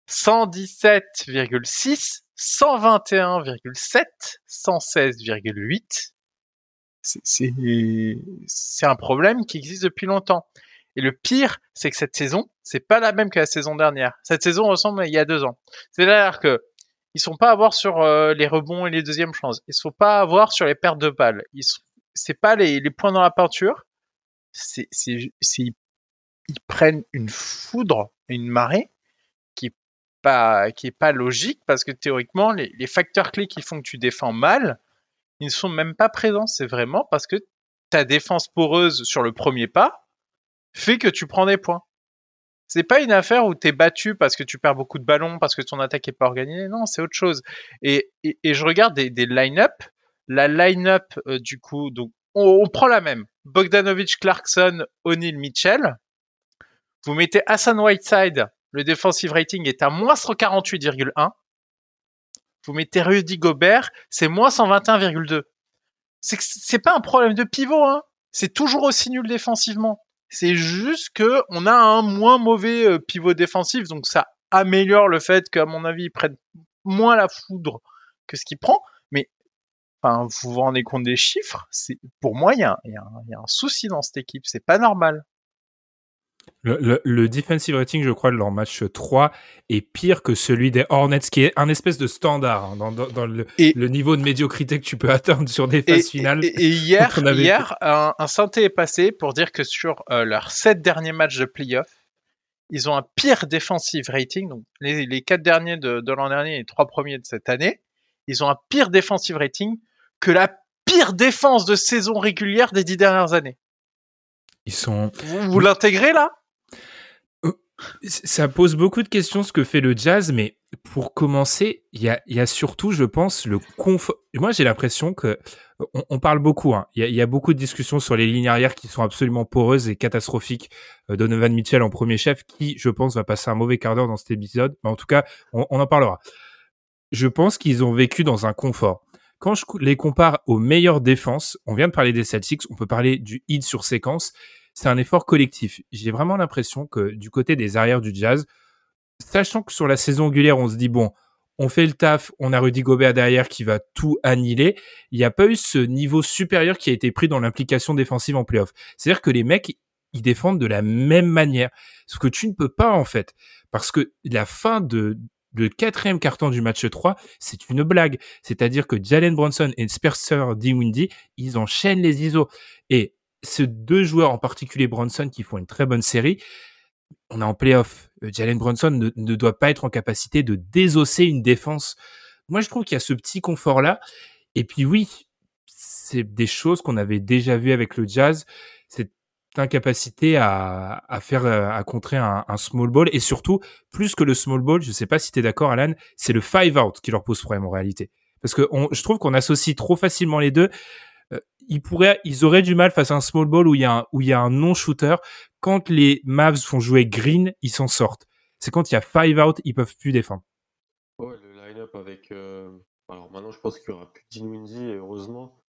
117,6, 121,7, 116,8. C'est un problème qui existe depuis longtemps. Et le pire, c'est que cette saison, c'est pas la même que la saison dernière. Cette saison ressemble à il y a deux ans. C'est-à-dire que ils sont pas à voir sur euh, les rebonds et les deuxièmes chances. Ils sont pas à voir sur les pertes de balles. Ils sont, c'est pas les, les, points dans la peinture. C'est, c'est, ils prennent une foudre, une marée qui est pas, qui est pas logique parce que théoriquement, les, les facteurs clés qui font que tu défends mal, ils ne sont même pas présents. C'est vraiment parce que ta défense poreuse sur le premier pas, fait que tu prends des points. C'est pas une affaire où t'es battu parce que tu perds beaucoup de ballons, parce que ton attaque est pas organisée. Non, c'est autre chose. Et, et, je regarde des, des line-up. La line-up, euh, du coup, donc, on, prend la même. Bogdanovic, Clarkson, O'Neill, Mitchell. Vous mettez Hassan Whiteside, le defensive rating est à moins 148,1. Vous mettez Rudy Gobert, c'est moins 121,2. C'est c'est pas un problème de pivot, hein. C'est toujours aussi nul défensivement. C'est juste que on a un moins mauvais euh, pivot défensif, donc ça améliore le fait qu'à mon avis, il prenne moins la foudre que ce qu'il prend. Mais enfin, vous vous rendez compte des chiffres C'est pour moi, il y, y a un souci dans cette équipe. C'est pas normal. Le, le, le defensive rating, je crois, de leur match 3 est pire que celui des Hornets, qui est un espèce de standard hein, dans, dans, dans le, Et- le niveau de médiocrité que tu peux atteindre sur des Et, phases finales. et- et hier, On avait- hier un, un synthé est passé pour dire que sur euh, leurs sept derniers matchs de playoff, ils ont un pire defensive rating. Donc les, les quatre derniers de, de l'an dernier et les trois premiers de cette année, ils ont un pire defensive rating que la pire défense de saison régulière des dix dernières années. Ils sont. Vous, vous l'intégrez là? Ça pose beaucoup de questions ce que fait le jazz, mais pour commencer, il y a, il y a surtout, je pense, le confort. Moi, j'ai l'impression que on, on parle beaucoup. hein. Il, y a, il y a beaucoup de discussions sur les lignes arrière qui sont absolument poreuses et catastrophiques. Euh, Donovan Mitchell en premier chef, qui, je pense, va passer un mauvais quart d'heure dans cet épisode. Mais en tout cas, on, on en parlera. Je pense qu'ils ont vécu dans un confort. Quand je les compare aux meilleures défenses, on vient de parler des Celtics, on peut parler du hit sur séquence c'est un effort collectif. J'ai vraiment l'impression que du côté des arrières du Jazz, sachant que sur la saison régulière, on se dit bon, on fait le taf, on a Rudy Gobert derrière qui va tout annihiler. Il n'y a pas eu ce niveau supérieur qui a été pris dans l'implication défensive en playoff. C'est-à-dire que les mecs, ils défendent de la même manière. Ce que tu ne peux pas en fait, parce que la fin de le quatrième carton du match 3, c'est une blague. C'est-à-dire que Jalen Bronson et Spencer Dinwiddie, ils enchaînent les ISO. Et ces deux joueurs, en particulier Bronson, qui font une très bonne série, on est en playoff. Euh, Jalen Bronson ne, doit pas être en capacité de désosser une défense. Moi, je trouve qu'il y a ce petit confort-là. Et puis oui, c'est des choses qu'on avait déjà vues avec le Jazz. Cette incapacité à, à faire, euh, à contrer un, small ball. Et surtout, plus que le small ball, je sais pas si tu es d'accord, Alan, c'est le five out qui leur pose problème en réalité. Parce que je trouve qu'on associe trop facilement les deux. Euh, ils pourraient, ils auraient du mal face à un small ball où il y a un, où il y a un non-shooter. Quand les Mavs font jouer Green, ils s'en sortent. C'est quand il y a five out, ils peuvent plus défendre. Le line-up avec. euh, Alors maintenant, je pense qu'il y aura plus de Dinwiddie, heureusement,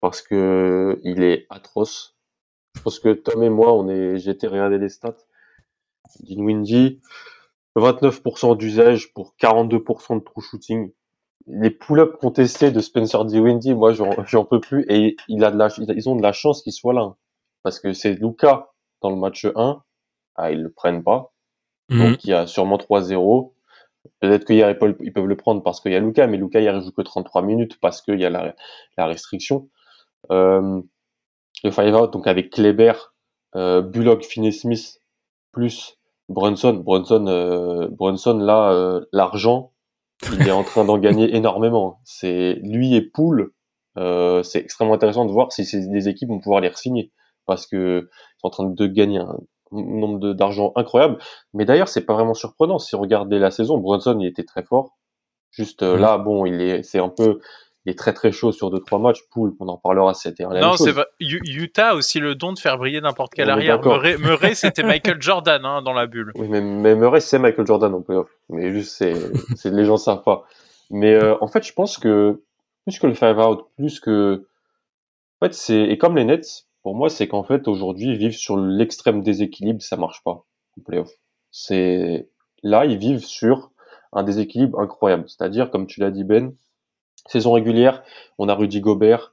parce que il est atroce. Je pense que Tom et moi, on est. J'ai été regarder les stats. Dinwiddie, 29% d'usage pour 42% de true shooting. Les pull-ups contestés de Spencer Dinwiddie, moi, j'en peux plus. Et il a de la, ils ont de la chance qu'il soit là, parce que c'est Luca dans le match 1. Ah, ils le prennent pas. Donc il y a sûrement 3-0. Peut-être qu'hier ils peuvent, ils peuvent le prendre parce qu'il y a Lucas, mais Lucas hier il joue que 33 minutes parce qu'il y a la, la restriction. Euh, le five out donc avec Kleber, euh, Bullock, Finney-Smith plus Brunson. Brunson, euh, Brunson là, euh, l'argent, il est en train d'en gagner énormément. C'est lui et Poole. Euh, c'est extrêmement intéressant de voir si ces, des équipes vont pouvoir les re-signer parce que ils sont en train de gagner un nombre d'argent incroyable. Mais d'ailleurs, c'est pas vraiment surprenant. Si on regardait la saison, Brunson, il était très fort. Juste euh, Mhm. là, bon, il est, c'est un peu, il est très très chaud sur deux trois matchs. Pool, on en parlera, c'était Non, c'est vrai. Utah a aussi le don de faire briller n'importe quel On arrière. Murray, Murray, c'était Michael Jordan hein, dans la bulle. Oui, mais, mais Murray, c'est Michael Jordan en playoff. Mais juste, c'est, c'est les gens savent pas. Mais euh, en fait, je pense que plus que le five out, plus que, en fait, c'est et comme les Nets, pour moi, c'est qu'en fait aujourd'hui, ils vivent sur l'extrême déséquilibre, ça marche pas en playoff. C'est là, ils vivent sur un déséquilibre incroyable. C'est-à-dire, comme tu l'as dit Ben, saison régulière, on a Rudy Gobert.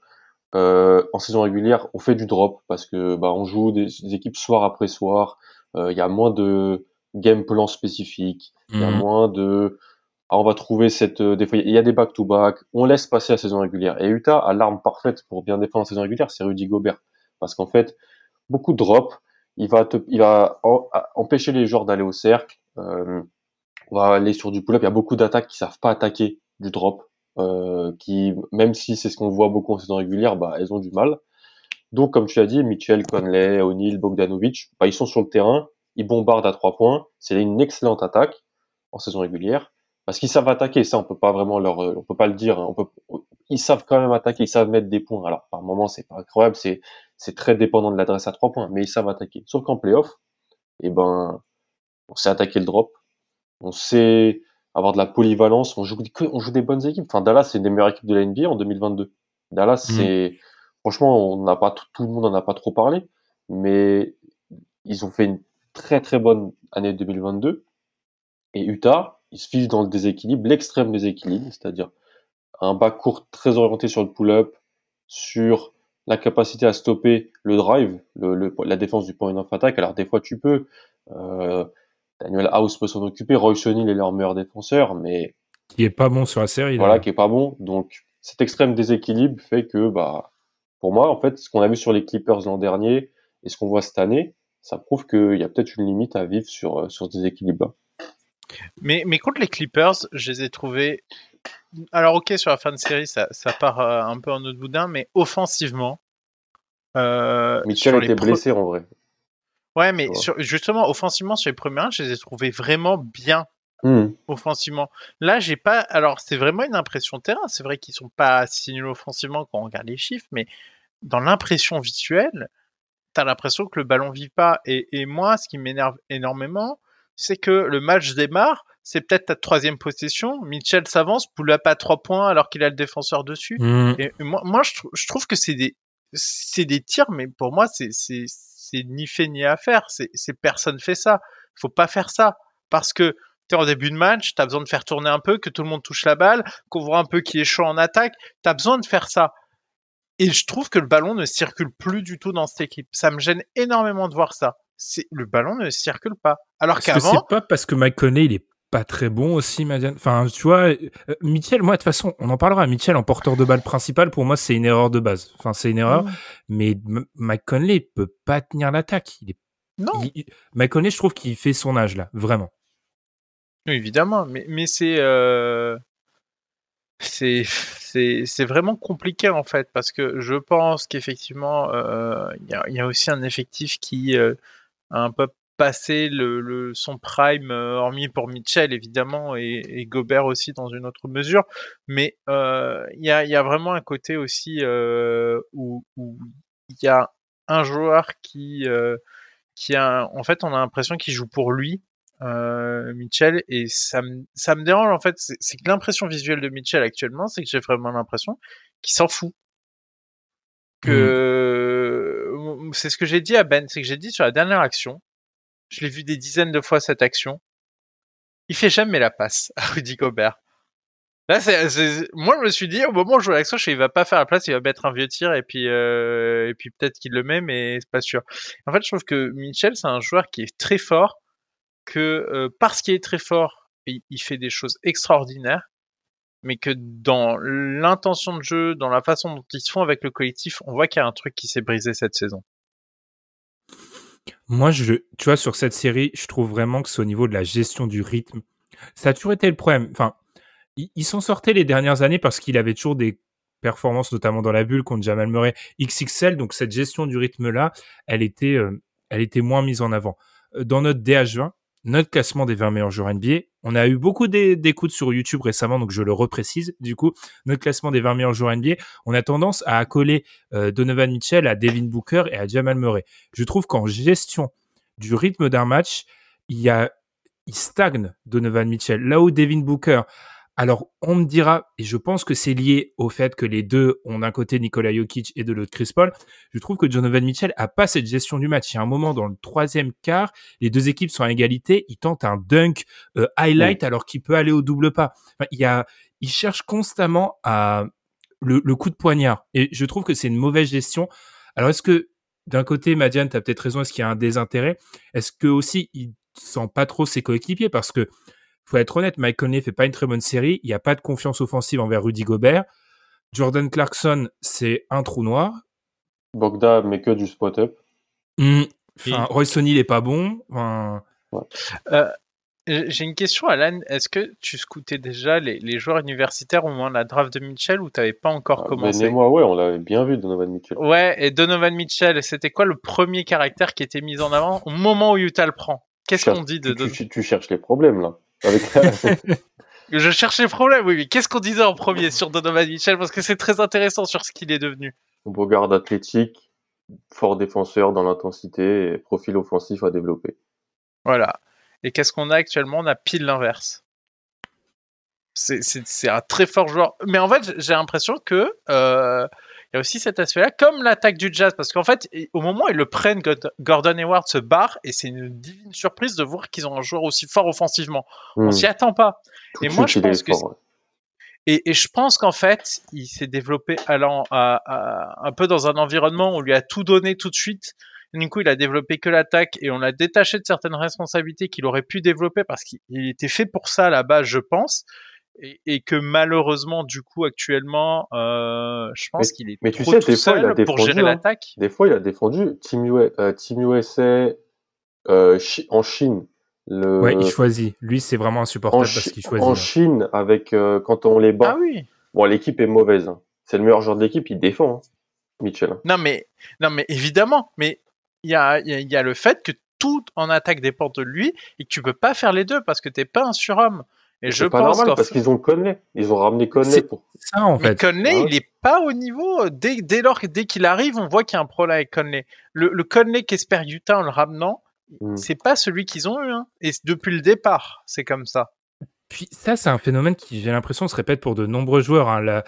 Euh, en saison régulière, on fait du drop parce que bah, on joue des, des équipes soir après soir. Euh, Il y a moins de game plan spécifiques. Il y a Mhm. moins de ah, on va trouver cette euh, des fois il y a des back to back. On laisse passer la saison régulière. Et Utah a l'arme parfaite pour bien défendre la saison régulière, c'est Rudy Gobert parce qu'en fait beaucoup de drop. Il va te, il va en- empêcher les joueurs d'aller au cercle. Euh, on va aller sur du pull-up. Il y a beaucoup d'attaques qui savent pas attaquer du drop, euh, qui même si c'est ce qu'on voit beaucoup en saison régulière, bah elles ont du mal. Donc comme tu l'as dit, Mitchell, Conley, O'Neal, Bogdanovic, bah, ils sont sur le terrain, ils bombardent à trois points. C'est une excellente attaque en saison régulière parce qu'ils savent attaquer. Ça, on peut pas vraiment leur, on peut pas le dire. hein. On peut, ils savent quand même attaquer, ils savent mettre des points. Alors par moment, c'est pas incroyable, c'est c'est très dépendant de l'adresse à trois points, mais ils savent attaquer. Sauf qu'en playoff, eh ben on sait attaquer le drop, on sait avoir de la polyvalence, on joue, on joue des bonnes équipes. Enfin, Dallas, c'est une des meilleures équipes de la NBA en 2022. Dallas, mm. c'est, franchement, on n'a pas, tout le monde n'en a pas trop parlé, mais ils ont fait une très très bonne année 2022. Et Utah, ils se fichent dans le déséquilibre, l'extrême déséquilibre, c'est-à-dire un bas court très orienté sur le pull-up, sur la capacité à stopper le drive, le, la défense du point of attack. Alors des fois tu peux, euh, Daniel House peut s'en occuper, Roy O'Neal est leur meilleur défenseur, mais qui est pas bon sur la série. Voilà, qui est pas bon. Donc cet extrême déséquilibre fait que, bah, pour moi, en fait, ce qu'on a vu sur les Clippers l'an dernier et ce qu'on voit cette année, ça prouve qu'il y a peut-être une limite à vivre sur, euh, sur ce déséquilibre-là. Mais, mais contre les Clippers, je les ai trouvés. Alors, ok, sur la fin de série, ça, ça part euh, un peu en autre boudin, mais offensivement. Euh, Mitchell était blessé en vrai. Ouais, mais justement, offensivement, sur les premiers je les ai trouvés vraiment bien. Mmh. Offensivement. Là, j'ai pas. Alors, c'est vraiment une impression terrain. C'est vrai qu'ils sont pas si nuls offensivement quand on regarde les chiffres, mais dans l'impression visuelle, t'as l'impression que le ballon vit pas. Et, et moi, ce qui m'énerve énormément, c'est que le match démarre, c'est peut-être ta troisième possession, Mitchell s'avance, poule pas trois points alors qu'il a le défenseur dessus. Mmh. Et, moi, moi je, je, trouve que c'est des, c'est des tirs, mais pour moi, c'est, ni fait ni à faire. C'est, personne fait ça. Faut pas faire ça parce que t'es en début de match, t'as besoin de faire tourner un peu, que tout le monde touche la balle, qu'on voit un peu qui est chaud en attaque. T'as besoin de faire ça. Et je trouve que le ballon ne circule plus du tout dans cette équipe. Ça me gêne énormément de voir ça. Le ballon ne circule pas. Alors qu'avant, c'est pas parce que Conley il est pas très bon aussi, Madiane. Enfin, tu vois, euh, Mitchell, moi, de toute façon, on en parlera. Mitchell en porteur de balle principal, pour moi, c'est une erreur de base. Enfin, c'est une erreur. Mais Mike Conley peut pas tenir l'attaque. Il est... Non. Mike Conley, je trouve qu'il fait son âge, là. Vraiment. évidemment. Mais, mais c'est, euh... c'est, c'est, vraiment compliqué, en fait. Parce que je pense qu'effectivement, euh, il y, a, y, a, aussi un effectif qui a un peu passer le, son prime, euh, hormis pour Mitchell évidemment et, Gobert aussi dans une autre mesure. Mais euh, il y, a, vraiment un côté aussi euh, où il y a un joueur qui, qui a, en fait, on a l'impression qu'il joue pour lui. Mitchell et ça me, ça me dérange en fait c'est que l'impression visuelle de Mitchell actuellement c'est que j'ai vraiment l'impression qu'il s'en fout que mmh. c'est ce que j'ai dit à Ben c'est que j'ai dit sur la dernière action je l'ai vu des dizaines de fois cette action. Il fait jamais la passe à Rudy Gobert. Là, c'est, moi, je me suis dit, au moment où je joue l'action, je il va pas faire la place, il va mettre un vieux tir et puis, euh, puis peut-être qu'il le met, mais c'est pas sûr. En fait, je trouve que Mitchell, c'est un joueur qui est très fort, que euh, parce qu'il est très fort, il, il, fait des choses extraordinaires, mais que dans l'intention de jeu, dans la façon dont ils se font avec le collectif, on voit qu'il y a un truc qui s'est brisé cette saison. Moi, je, tu vois, sur cette série, je trouve vraiment que c'est au niveau de la gestion du rythme. Ça a toujours été le problème. Enfin, ils s'en sortaient les dernières années parce qu'il avait toujours des performances, notamment dans la bulle contre Jamal Murray XXL. Donc, cette gestion du rythme-là, elle était, euh, elle était moins mise en avant. Euh, dans notre DH20, notre classement des 20 meilleurs joueurs NBA. On a eu beaucoup d'écoutes sur YouTube récemment, donc je le reprécise. Du coup, notre classement des 20 meilleurs joueurs NBA, on a tendance à accoler euh, Donovan Mitchell à Devin Booker et à Jamal Murray. Je trouve qu'en gestion du rythme d'un match, il y a, il stagne Donovan Mitchell. Là où Devin Booker alors, on me dira, et je pense que c'est lié au fait que les deux ont d'un côté Nikola Jokic et de l'autre Chris Paul. Je trouve que Donovan Mitchell a pas cette gestion du match. Il y a un moment dans le troisième quart, les deux équipes sont à égalité. Il tente un dunk euh, highlight alors qu'il peut aller au double pas. il y a, il cherche constamment à le, coup de poignard. Et je trouve que c'est une mauvaise gestion. Alors, est-ce que d'un côté, Madiane, tu as peut-être raison, est-ce qu'il y a un désintérêt? Est-ce que aussi il sent pas trop ses coéquipiers? Parce que faut être honnête, Mike Conley fait pas une très bonne série. Il n'y a pas de confiance offensive envers Rudy Gobert. Jordan Clarkson, c'est un trou noir. Bogda met que du spot-up. Mmh. Enfin, O'Neal est pas bon. Euh, j'ai une question, Alan. Est-ce que tu scoutais déjà les, joueurs universitaires au moment de la draft de Mitchell ou tu n'avais pas encore ah, commencé? Ben, moi, ouais, on l'avait bien vu, Donovan Mitchell. Ouais, et Donovan Mitchell, c'était quoi le premier caractère qui était mis en avant au moment où Utah le prend? Qu'est-ce qu'on dit de tu, cherches les problèmes, là. Je cherchais le problème, oui, mais qu'est-ce qu'on disait en premier sur Donovan Mitchell? Parce que c'est très intéressant sur ce qu'il est devenu. Beau garde athlétique, fort défenseur dans l'intensité et profil offensif à développer. Voilà. Et qu'est-ce qu'on a actuellement? On a pile l'inverse. C'est un très fort joueur. Mais en fait, j'ai l'impression que euh, il y a aussi cet aspect-là, comme l'attaque du Jazz, parce qu'en fait, au moment où ils le prennent, Gordon Hayward se barre, et c'est une divine surprise de voir qu'ils ont un joueur aussi fort offensivement. On hmm. s'y attend pas. et moi, je pense que et, et, je pense qu'en fait, il s'est développé allant à, un peu dans un environnement où on lui a tout donné tout de suite. du coup, il a développé que l'attaque et on l'a détaché de certaines responsabilités qu'il aurait pu développer parce qu'il était fait pour ça là-bas, je pense et, que malheureusement, du coup, actuellement, euh, je pense qu'il est mais trop tu sais, tout seul fois, il a pour gérer hein. l'attaque. Des fois, il a défendu Team, USA, euh, Team USA euh, en Chine. Le... Ouais, il choisit. Lui, c'est vraiment insupportable parce qu'il choisit. En Chine, avec euh, quand on les bat. Ah oui. Bon, l'équipe est mauvaise. Hein. C'est le meilleur joueur de l'équipe, il défend, hein, Mitchell. Non, mais non, mais évidemment. Mais il y a, y a le fait que tout en attaque dépend de lui et que tu peux pas faire les deux parce que t'es pas un surhomme. Et je pas pense normal parce qu'ils ont Conley. Ils ont ramené Conley pour. Ça, en fait. Mais Conley, ah il est pas au niveau. Euh, dès, dès lors, dès qu'il arrive, on voit qu'il y a un problème avec Conley. Le, le Conley qu'espère Utah en le ramenant, hmm. c'est pas celui qu'ils ont eu. Hein. Et depuis le départ, c'est comme ça. Puis ça, c'est un phénomène qui, j'ai l'impression, se répète pour de nombreux joueurs. Hein. La,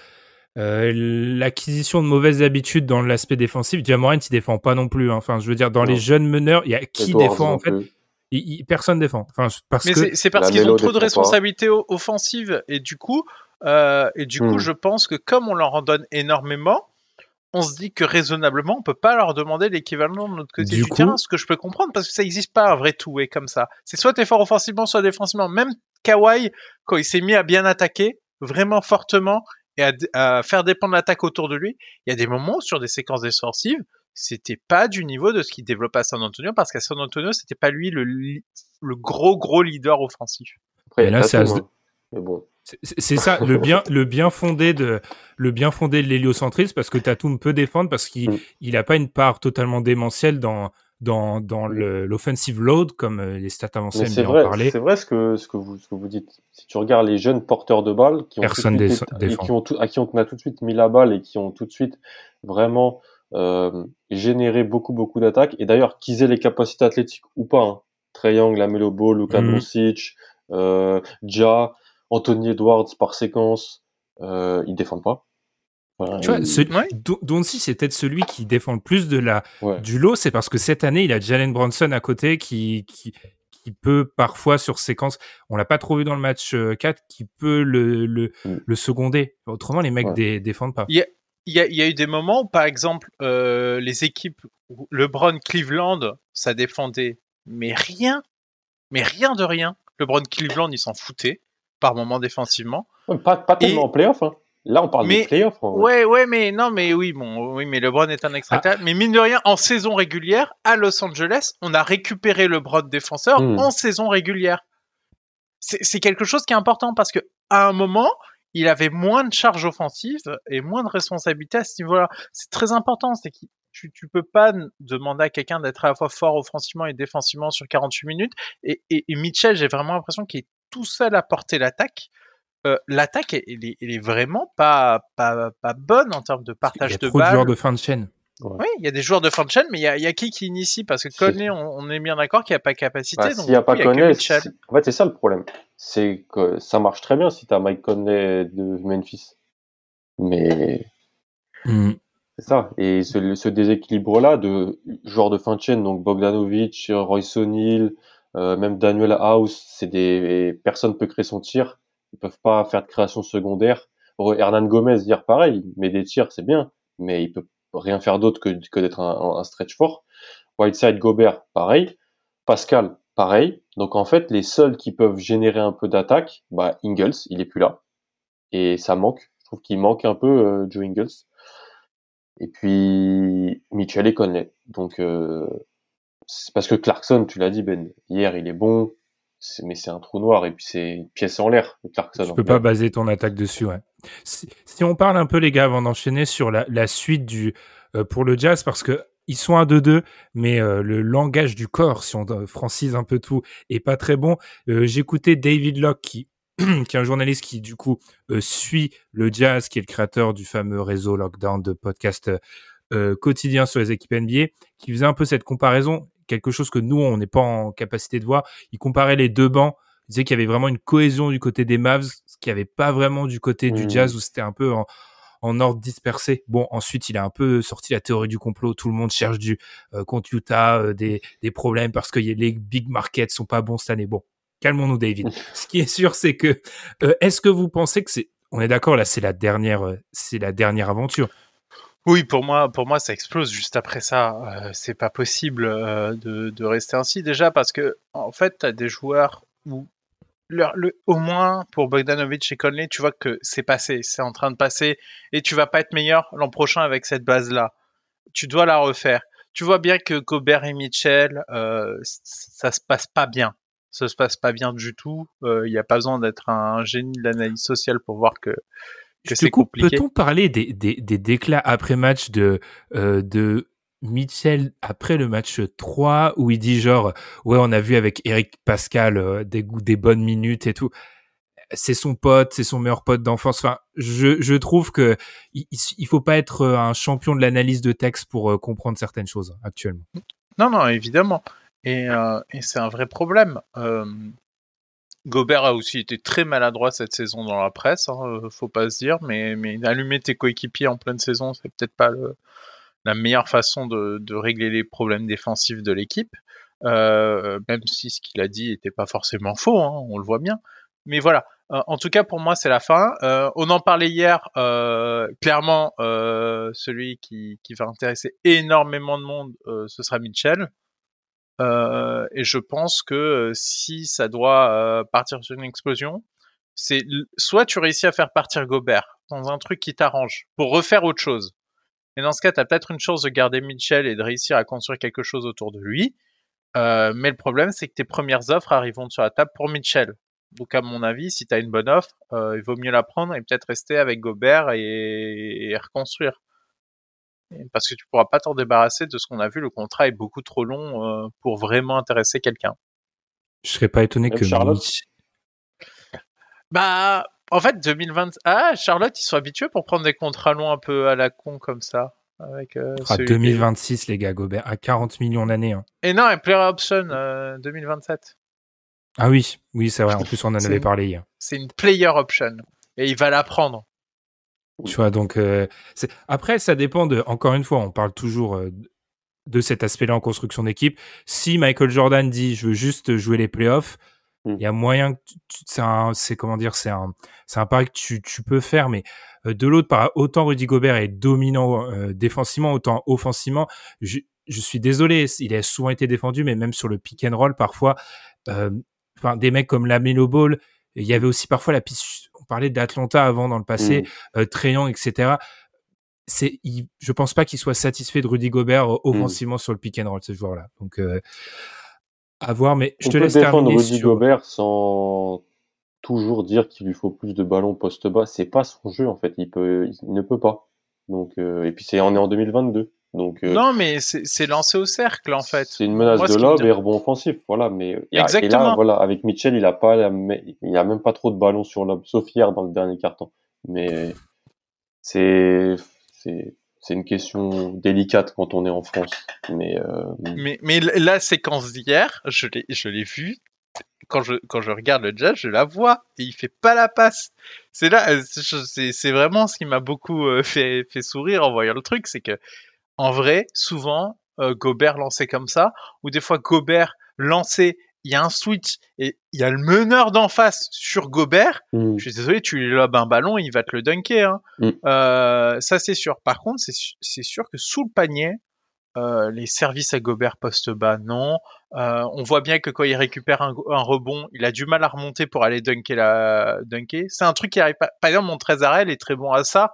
euh, l'acquisition de mauvaises habitudes dans l'aspect défensif, Jamorant, il défend pas non plus. Hein. Enfin, je veux dire, dans les jeunes meneurs, il y a qui défend en fait? Personne défend. Enfin, parce Mais c'est parce qu'ils ont trop de responsabilités offensives et du coup, euh, et du coup, hmm. je pense que comme on leur en donne énormément, on se dit que raisonnablement, on peut pas leur demander l'équivalent de notre côté du, terrain, ce que je peux comprendre parce que ça n'existe pas un vrai tout et comme ça. C'est soit t'es fort offensivement, soit défensivement. Même Kawhi, quand il s'est mis à bien attaquer, vraiment fortement et à, à faire dépendre l'attaque autour de lui, il y a des moments sur des séquences défensives c'était pas du niveau de ce qu'il développait à San Antonio parce qu'à San Antonio c'était pas lui le, le gros gros leader offensif. Après, là c'est bon. C'est ça le bien le bien fondé de le bien fondé de l'héliocentrisme parce que Tatum peut défendre parce qu'il mm. il a pas une part totalement démentielle dans dans, dans mm. l'offensive load comme euh, les stats avancés aiment bien en parler. C'est vrai ce que ce que vous ce que vous dites. Si tu regardes les jeunes porteurs de balles qui ont Personne tout qui ont à qui on a tout de suite mis la balle et qui ont tout de suite vraiment euh, générer beaucoup beaucoup d'attaques et d'ailleurs qu'ils aient les capacités athlétiques ou pas hein. Young, Lamelo Ball, Luka mm Doncic, euh, Ja, Anthony Edwards par séquence, euh, ils défendent pas. tu vois, c'est peut-être celui qui défend le plus de la du lot, c'est parce que cette année il a Jalen Bronson à côté qui qui qui peut parfois sur séquence, on l'a pas trop vu dans le match 4, euh, qui peut le, le, mm. le seconder. Autrement, les mecs défendent pas il y, a, eu des moments où, par exemple, euh, les équipes LeBron Cleveland, ça défendait, mais rien, mais rien de rien. LeBron Cleveland, ils s'en foutaient par moment défensivement. Pas, pas tellement en playoff. Hein. Là, on parle de playoff. Ouais, ouais, mais non, mais oui, bon, oui, mais LeBron est un extrait. Ah. Mais mine de rien, en saison régulière, à Los Angeles, on a récupéré le LeBron défenseur hmm. en saison régulière. C'est quelque chose qui est important parce que à un moment, il avait moins de charges offensives et moins de responsabilités à ce niveau-là. C'est très important, c'est que tu, tu peux pas demander à quelqu'un d'être à la fois fort offensivement et défensivement sur 48 minutes. Et, et, Mitchell, j'ai vraiment l'impression qu'il est tout seul à porter l'attaque. Euh, l'attaque, elle, est, vraiment pas, pas, pas bonne en termes de partage de balles. Il y a trop de joueurs de fin de chaîne. Oui, il y a des joueurs de fin de chaîne, mais il y a, y a, qui qui initie? Parce que Conley, on, est bien d'accord qu'il n'y a pas capacité. Bah, S'il n'y a pas Conley, en fait, c'est ça le problème. C'est que ça marche très bien si tu as Mike Conley de Memphis. Mais. Hmm. C'est ça. Et ce, ce déséquilibre-là de joueurs de fin de chaîne, donc Bogdanovic, Royce O'Neill, euh, même Daniel House, c'est des. Personne peut créer son tir. Ils peuvent pas faire de création secondaire. Hernan Gomez, dire pareil, mais des tirs, c'est bien. Mais il peut rien faire d'autre que, que d'être un, un, stretch fort. Whiteside, Gobert, pareil. Pascal, pareil. Donc en fait, les seuls qui peuvent générer un peu d'attaque, bah Ingles, il est plus là. Et ça manque. Je trouve qu'il manque un peu euh, Joe Ingles. Et puis Mitchell et Conley. Donc euh, c'est parce que Clarkson, tu l'as dit Ben, hier il est bon, mais c'est un trou noir et puis c'est une pièce en l'air. Clarkson. Tu peux pas baser ton attaque dessus, ouais. Si, on parle un peu les gars avant d'enchaîner sur la, suite du euh, pour le Jazz parce que ils sont un 2-2, mais euh, le langage du corps, si on francise un peu tout, est pas très bon. Euh, J'écoutais David Locke qui qui est un journaliste qui du coup suit le jazz, qui est le créateur du fameux réseau Lockdown de podcast quotidien sur les équipes NBA, qui faisait un peu cette comparaison quelque chose que nous, on n'est pas en capacité de voir. Il comparait les deux bancs. Il disait qu'il y avait vraiment une cohésion du côté des Mavs, n'y avait pas vraiment du côté du Mhm. Jazz où c'était un peu en, en ordre dispersé. Bon, ensuite, il a un peu sorti la théorie du complot. Tout le monde cherche du euh, contre Utah euh, des, des problèmes parce que y a- les big markets sont pas bons cette année. Bon, calmons-nous, David. Ce qui est sûr, c'est que euh, est-ce que vous pensez que c'est on est d'accord là, c'est la dernière, euh, c'est la dernière aventure? Oui, pour moi, pour moi, ça explose juste après ça. Euh, c'est pas possible euh, de, de rester ainsi déjà parce que en fait, t'as des joueurs où le, au moins pour Bogdanovic et Conley, tu vois que c'est passé, c'est en train de passer et tu vas pas être meilleur l'an prochain avec cette base-là. Tu dois la refaire. Tu vois bien que Gobert et Mitchell, euh, ça se passe pas bien. Ça se passe pas bien du tout. Il n'y a pas besoin d'être un génie de l'analyse sociale pour voir que, c'est compliqué. Peut-on parler des, des, des déclats après match de, euh, de Mitchell après le match 3 où il dit genre ouais on a vu avec Eric Pascal euh, des des bonnes minutes et tout. C'est son pote, c'est son meilleur pote d'enfance. Enfin, je, je trouve que il, faut pas être euh, un champion de l'analyse de texte pour euh, comprendre certaines choses actuellement. Non, non, évidemment. Et, et c'est un vrai problème. Gobert a aussi été très maladroit cette saison dans la presse, hein, faut pas se dire, mais, mais allumer tes coéquipiers en pleine saison, c'est peut-être pas le- la meilleure façon de, de régler les problèmes défensifs de l'équipe. Euh, même si ce qu'il a dit était pas forcément faux, hein, on le voit bien. Mais voilà. Euh, en tout cas, pour moi, c'est la fin. Euh, on en parlait hier. euh, clairement, euh, celui qui, qui va intéresser énormément de monde, euh, ce sera Mitchell. Et je pense que si ça doit partir sur une explosion, c'est soit tu réussis à faire partir Gobert dans un truc qui t'arrange pour refaire autre chose. Et dans ce cas, tu as peut-être une chance de garder Mitchell et de réussir à construire quelque chose autour de lui. Euh, mais le problème, c'est que tes premières offres arriveront sur la table pour Mitchell. Donc, à mon avis, si tu as une bonne offre, euh, il vaut mieux la prendre et peut-être rester avec Gobert et, et reconstruire. Et- Parce que tu pourras pas t'en débarrasser de ce qu'on a vu. Le contrat est beaucoup trop long euh, pour vraiment intéresser quelqu'un. Je serais pas étonné Même que Charlotte Mitch- Bah, en fait, 2020. Ah, Charlotte, ils sont habitués pour prendre des contrats longs un peu à la con comme ça. Avec, euh, à celui- 2026 les gars Gobert à 40 millions l'année. hein. Et non, et Player Option euh, 2027. Ah oui, oui c'est vrai. En plus on en avait parlé hier. C'est une Player Option. Et il va la prendre. Tu vois, donc euh, après ça dépend de. Encore une fois, on parle toujours euh, de cet aspect-là en construction d'équipe. Si Michael Jordan dit je veux juste jouer les playoffs, il Mm. y a moyen que tu- tu- c'est comment dire, c'est un, c'est un pari que tu, tu peux faire, mais euh, de l'autre part, autant Rudy Gobert est dominant euh, défensivement, autant offensivement. Je, je suis désolé, il a souvent été défendu, mais même sur le pick and roll parfois, euh, enfin des mecs comme Lamelo Ball, il y avait aussi parfois la piste. On parlait d'Atlanta avant dans le passé Mm. euh, Trae Young, etc. C'est, il- je pense pas qu'il soit satisfait de Rudy Gobert euh, offensivement sur le pick and roll ce joueur-là. Donc, euh, à voir. Mais je On te peut laisse défendre terminer Rudy sur. Gobert sans toujours dire qu'il lui faut plus de ballons poste bas. C'est pas son jeu en fait. Il peut, il ne peut pas. Donc euh, et puis c'est on est en 2022. Donc euh, Non, mais c'est lancé au cercle, en fait. c'est une menace Moi, de me lob et rebond offensif. Voilà. Mais et là, Exactement. voilà, avec Mitchell, il a pas, la il a même pas trop de ballons sur lob, sauf hier dans le dernier carton. Mais c'est c'est c'est une question délicate quand on est en France. Mais euh, Mais, la séquence d'hier, je l'ai, vue. Quand je, quand je regarde le jazz, je la vois et il fait pas la passe. C'est là, euh, c'est- vraiment ce qui m'a beaucoup euh, fait, fait sourire en voyant le truc, c'est que en vrai, souvent Gobert lancé comme ça, ou des fois Gobert lancé, il y a un switch et il y a le meneur d'en face sur Gobert. hmm. Je suis désolé, tu lui lobes un ballon, il va te le dunker. Hein. Mm. Euh, ça, c'est sûr. Par contre, c'est sûr que sous le panier, euh, les services à Gobert poste bas, non. Euh, on voit bien que quand il récupère un, un rebond, il a du mal à remonter pour aller dunker la dunker. C'est un truc qui arrive pas. Par exemple, mon Trésarel est très bon à ça.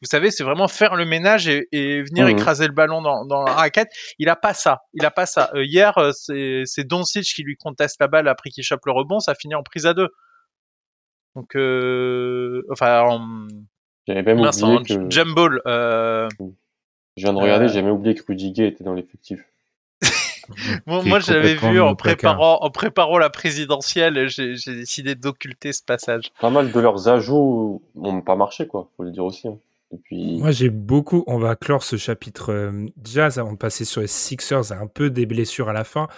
Vous savez, c'est vraiment faire le ménage et, et venir Mhm. écraser le ballon dans, dans la raquette. Il a pas ça. Il a pas ça. Euh, hier, euh, c'est c'est Doncic qui lui conteste la balle après qu'il chope le rebond. Ça finit en prise à deux. Donc, euh, enfin, en, J'avais même mince, oublié en que jump ball. Euh, je viens de regarder, euh, j'ai même oublié que Rudy Gay était dans l'effectif. Est moi, je l'avais complètement vu en préparant, en préparant la présidentielle. J'ai j'ai décidé d'occulter ce passage. Pas mal de leurs ajouts n'ont pas marché, quoi. Faut le dire aussi. hein. Moi, j'ai beaucoup. On va clore ce chapitre euh, jazz avant de passer sur les Sixers. Un peu des blessures à la fin.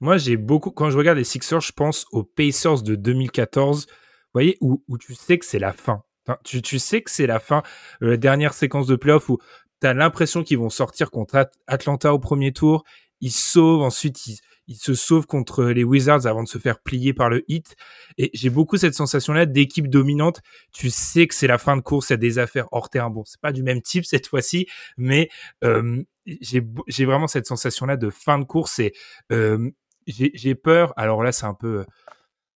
Moi, j'ai beaucoup. Quand je regarde les Sixers, je pense aux Pacers de 2014. Vous voyez, où, où tu sais que c'est la fin. tu, tu, sais que c'est la fin. Euh, la dernière séquence de playoff où tu as l'impression qu'ils vont sortir contre Atlanta au premier tour. Ils sauvent. Ensuite, ils, ils se sauvent contre les Wizards avant de se faire plier par le hit. Et j'ai beaucoup cette sensation-là d'équipe dominante. Tu sais que c'est la fin de course, il y a des affaires hors terrain. Bon, c'est pas du même type cette fois-ci, mais euh, j'ai vraiment cette sensation-là de fin de course et euh, j'ai peur. Alors là, c'est un peu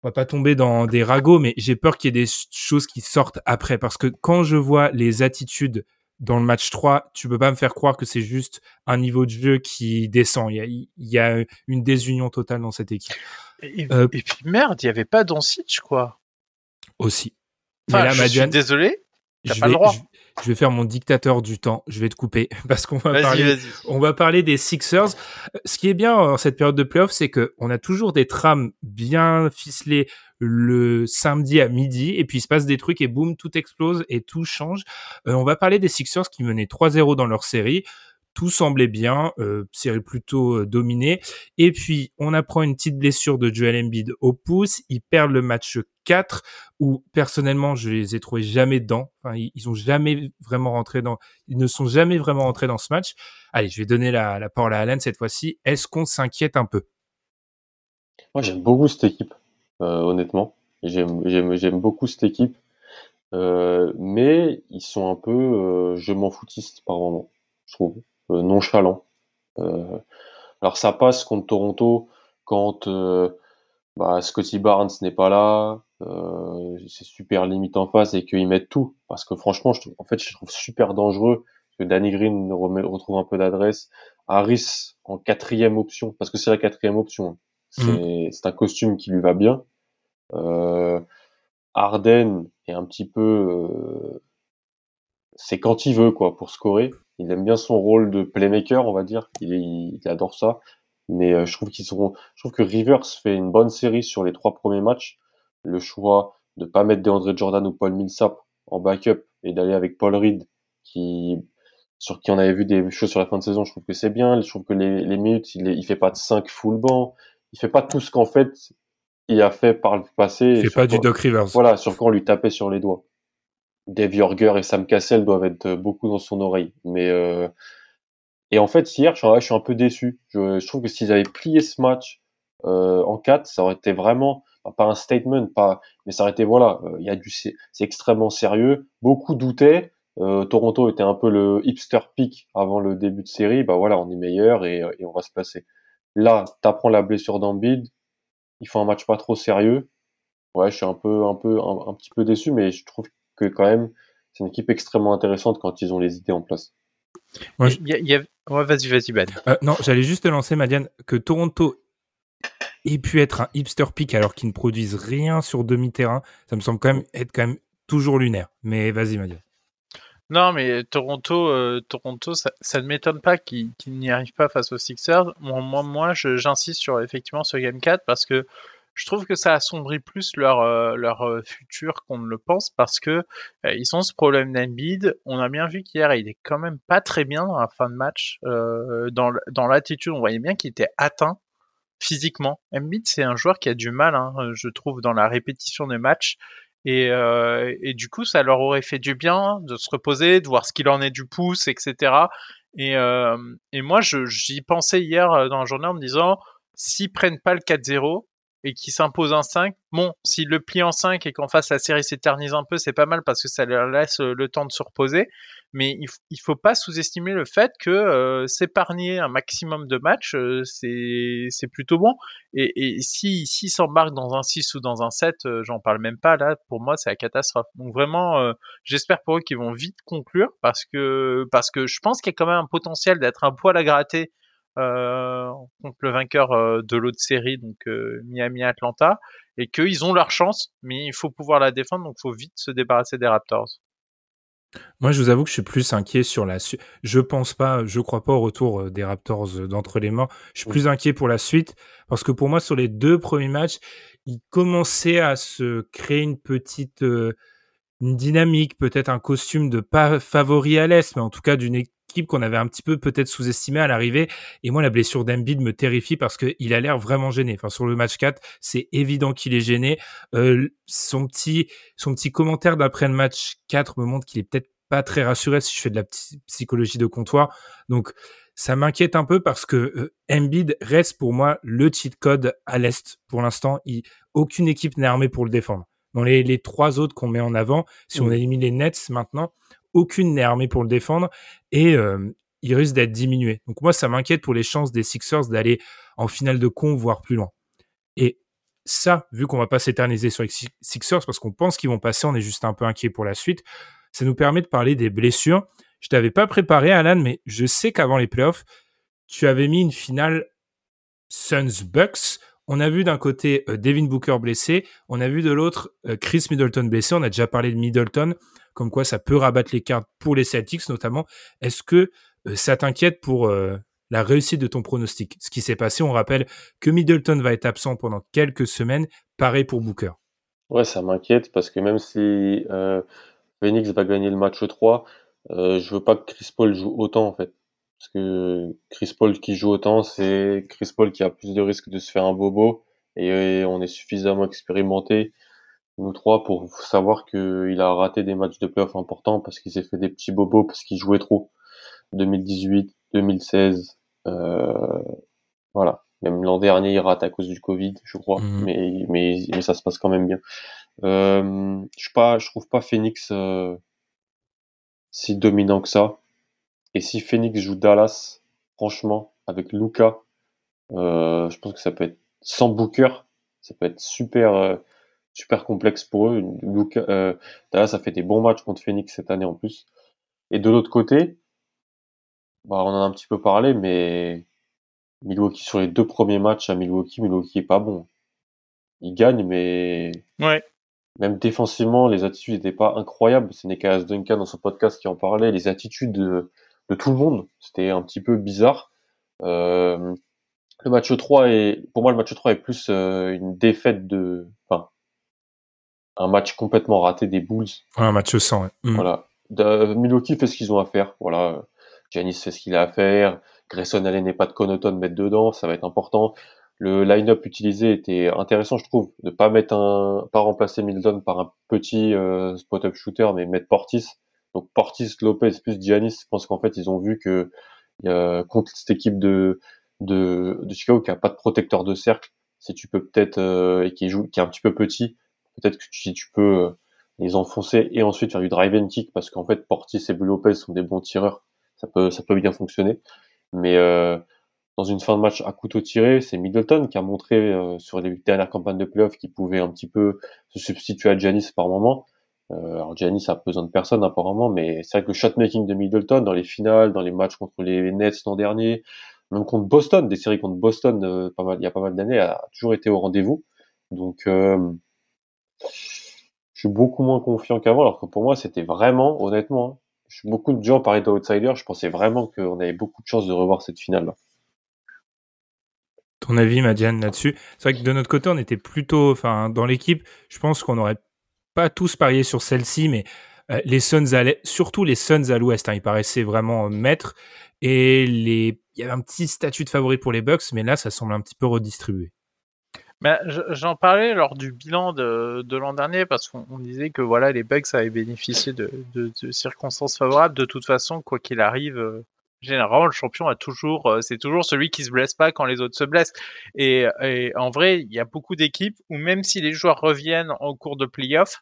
on va pas tomber dans des ragots, mais j'ai peur qu'il y ait des choses qui sortent après. Parce que quand je vois les attitudes dans le match 3, tu peux pas me faire croire que c'est juste un niveau de jeu qui descend. Il y a, une désunion totale dans cette équipe. Et, euh, puis merde, il y avait pas Doncic quoi. Aussi. Enfin, là, je suis désolé. T'as pas le droit je vais faire mon dictateur du temps. Je vais te couper parce qu'on va parler, on va parler des Sixers. Ce qui est bien en cette période de playoff, c'est que on a toujours des trames bien ficelées le samedi à midi et puis il se passe des trucs et boum, tout explose et tout change. Euh, on va parler des Sixers qui menaient 3-0 dans leur série tout semblait bien, euh, série plutôt euh, dominée. Et puis, on apprend une petite blessure de Joel Embiid au pouce. Ils perdent le match 4, où personnellement, je les ai trouvés jamais dedans. Ils, ont jamais vraiment rentré dans, ils ne sont jamais vraiment rentrés dans ce match. Allez, je vais donner la, la parole à Alan cette fois-ci. Est-ce qu'on s'inquiète un peu? Moi, j'aime beaucoup cette équipe, honnêtement. J'aime beaucoup cette équipe. Euh, mais ils sont un peu euh, je m'en foutiste par moment, je trouve. Euh, nonchalant. Euh, alors ça passe contre Toronto quand euh, bah, Scotty Barnes n'est pas là, c'est super limite en face et qu'ils mettent tout. Parce que franchement, je trouve, en fait, je trouve super dangereux que Danny Green retrouve un peu d'adresse. Harris en quatrième option, parce que c'est la quatrième option. C'est mmh. un costume qui lui va bien. Euh, Arden est un petit peu, c'est quand il veut quoi pour scorer. Il aime bien son rôle de playmaker, on va dire. Il, il, adore ça. Mais euh, je trouve qu'ils sont, je trouve que Rivers fait une bonne série sur les trois premiers matchs. Le choix de pas mettre DeAndre Jordan ou Paul Millsap en backup et d'aller avec Paul Reed, qui, sur qui on avait vu des choses sur la fin de saison, je trouve que c'est bien. Je trouve que les, les minutes, il, il fait pas de 5 full banc. Il fait pas tout ce qu'en fait, il a fait par le passé. Il fait pas du Doc Rivers. Voilà, sur quand on lui tapait sur les doigts. Dave Jorger et Sam Cassell doivent être beaucoup dans son oreille. Mais euh... et en fait hier, je, suis un peu déçu. Je, je trouve que s'ils avaient plié ce match euh, en 4, ça aurait été vraiment pas un statement, pas, mais ça aurait été voilà, euh, il y a du, c'est extrêmement sérieux. Beaucoup doutaient. Euh, Toronto était un peu le hipster pick avant le début de série. Bah voilà, on est meilleur et, et on va se passer. Là, t'apprends la blessure d'Ambid. Ils font un match pas trop sérieux. Ouais, je suis un peu, un peu, un, un petit peu déçu, mais je trouve que quand même, c'est une équipe extrêmement intéressante quand ils ont les idées en place. vas-y, vas-y, Ben. Euh, non, j'allais juste te lancer, Madiane, que Toronto ait pu être un hipster pick alors qu'ils ne produisent rien sur demi-terrain, ça me semble quand même être quand même toujours lunaire. Mais vas-y, Madiane. Non, mais Toronto, euh, Toronto, ça, ne m'étonne pas qu'ils n'y arrivent pas face aux Sixers. Moi, moi, j'insiste sur effectivement ce Game 4 parce que je trouve que ça assombrit plus leur euh, leur euh, futur qu'on ne le pense parce que ils ont ce problème d'Embiid. On a bien vu qu'hier il est quand même pas très bien dans la fin de match. dans dans l'attitude, on voyait bien qu'il était atteint physiquement. Embiid c'est un joueur qui a du mal, hein, je trouve, dans la répétition des matchs. Et, et du coup, ça leur aurait fait du bien de se reposer, de voir ce qu'il en est du pouce, etc. Et, et moi, j'y pensais hier dans la journée en me disant, s'ils prennent pas le 4-0, et qui s'impose en 5. Bon, s'il le plie en 5 et qu'en face la série s'éternise un peu, c'est pas mal parce que ça leur laisse euh, le temps de se reposer. Mais il, il faut pas sous-estimer le fait que euh, s'épargner un maximum de matchs, euh, c'est plutôt bon. Et, et si dans un 6 ou dans un 7, j'en parle même pas là. Pour moi, c'est la catastrophe. Donc vraiment, j'espère pour eux qu'ils vont vite conclure parce que parce que je pense qu'il y a quand même un potentiel d'être un poil à gratter euh, contre le vainqueur euh, de l'autre série, donc euh, Miami-Atlanta, et qu'ils ont leur chance, mais il faut pouvoir la défendre, donc il faut vite se débarrasser des Raptors. Moi, je vous avoue que je suis plus inquiet sur la suite. Je pense pas, je crois pas au retour des Raptors d'entre les mains. Je suis plus inquiet pour la suite parce que pour moi, sur les deux premiers matchs, ils commençaient à se créer une petite, une dynamique, peut-être un costume de pas favori à l'Est, mais en tout cas d'une équipe qu'on avait un petit peu peut-être sous-estimée à l'arrivée. Et moi, la blessure d'Embiid me terrifie parce qu'il a l'air vraiment gêné. Enfin, sur le match 4, c'est évident qu'il est gêné. Euh, son petit, son petit commentaire d'après le match 4 me montre qu'il est peut-être pas très rassuré si je fais de la psychologie de comptoir. Donc, ça m'inquiète un peu parce que euh, Embiid reste pour moi le cheat code à l'Est. Pour l'instant, il, aucune équipe n'est armée pour le défendre. Dans les, les trois autres qu'on met en avant, si on mm. élimine les Nets maintenant, aucune n'est armée pour le défendre et il risque d'être diminué. Donc moi, ça m'inquiète pour les chances des Sixers d'aller en finale de con, voire plus loin. Et ça, vu qu'on va pas s'éterniser sur les Sixers parce qu'on pense qu'ils vont passer, on est juste un peu inquiet pour la suite. Ça nous permet de parler des blessures. Je t'avais pas préparé, Alan, mais je sais qu'avant les playoffs, tu avais mis une finale Suns Bucks. On a vu d'un côté euh, Devin Booker blessé, on a vu de l'autre euh, Chris Middleton blessé. On a déjà parlé de Middleton, comme quoi ça peut rabattre les cartes pour les Celtics notamment. Est-ce que euh, ça t'inquiète pour la réussite de ton pronostic? Ce qui s'est passé, on rappelle que Middleton va être absent pendant quelques semaines, pareil pour Booker. Ouais, ça m'inquiète parce que même si Phoenix va gagner le match 3, euh, je veux pas que Chris Paul joue autant en fait. Parce que Chris Paul qui joue autant, c'est Chris Paul qui a plus de risques de se faire un bobo. Et, on est suffisamment expérimenté, nous trois, pour savoir qu'il a raté des matchs de playoff importants parce qu'il s'est fait des petits bobos parce qu'il jouait trop. 2018, 2016, euh, voilà. Même l'an dernier, il rate à cause du Covid, je crois. Mhm. Mais, mais, mais ça se passe quand même bien. Euh, je je trouve pas Phoenix euh, si dominant que ça. Et si Phoenix joue Dallas, franchement, avec Luca, euh, je pense que ça peut être sans Booker, ça peut être super euh, super complexe pour eux. Euh, Dallas a fait des bons matchs contre Phoenix cette année en plus. Et de l'autre côté, bah, on en a un petit peu parlé, mais Milwaukee sur les deux premiers matchs à Milwaukee, Milwaukee est pas bon. Il gagne, mais ouais. Même défensivement, les attitudes n'étaient pas incroyables. C'est Nicolas Duncan dans son podcast qui en parlait. Les attitudes de, tout le monde, c'était un petit peu bizarre. Euh, le match 3 est, pour moi, le match 3 est plus euh, une défaite de, enfin, un match complètement raté des Bulls. un match sans. Ouais. Mm. Voilà. De, Milwaukee fait ce qu'ils ont à faire. Voilà. Giannis fait ce qu'il a à faire. Grayson Allen n'est pas de Conoton mettre dedans, ça va être important le line-up utilisé était intéressant, je trouve, de pas mettre un, pas remplacer Milton par un petit euh, spot-up shooter, mais mettre Portis. Donc Portis, Lopez plus Giannis, je pense qu'en fait ils ont vu que euh, contre cette équipe de, Chicago qui a pas de protecteur de cercle, si tu peux peut-être euh, et qui joue, qui est un petit peu petit, peut-être que si tu peux euh, les enfoncer et ensuite faire du drive and kick parce qu'en fait Portis et Lopez sont des bons tireurs, ça peut bien fonctionner. Mais dans une fin de match à couteau tiré, c'est Middleton qui a montré sur les dernières campagnes de playoffs qu'il pouvait un petit peu se substituer à Giannis par moment. Euh, alors Giannis a besoin de personne apparemment, mais c'est vrai que le shotmaking de Middleton dans les finales, dans les matchs contre les Nets l'an dernier, même contre Boston, des séries contre Boston, euh, pas mal, il y a pas mal d'années, a toujours été au rendez-vous. Donc euh, je suis beaucoup moins confiant qu'avant, alors que pour moi c'était vraiment, honnêtement, hein, beaucoup de gens parlaient d'outsider, je pensais vraiment qu'on avait beaucoup de chances de revoir cette finale. -là ton avis, Madiane, là-dessus? C'est vrai que de notre côté, on était plutôt, enfin, dans l'équipe, je pense qu'on n'aurait pas tous parié sur celle-ci, mais euh, les Suns allaient, surtout les Suns à l'ouest, hein, ils paraissaient vraiment maîtres. Et les, il y avait un petit statut de favori pour les Bucks, mais là, ça semble un petit peu redistribué. Ben, j'en parlais lors du bilan de, l'an dernier parce qu'on disait que voilà les Bucks avaient bénéficié de, circonstances favorables. De toute façon, quoi qu'il arrive, euh, généralement, le champion a toujours, euh, c'est toujours celui qui se blesse pas quand les autres se blessent. Et, et en vrai, il y a beaucoup d'équipes où même si les joueurs reviennent en cours de playoff,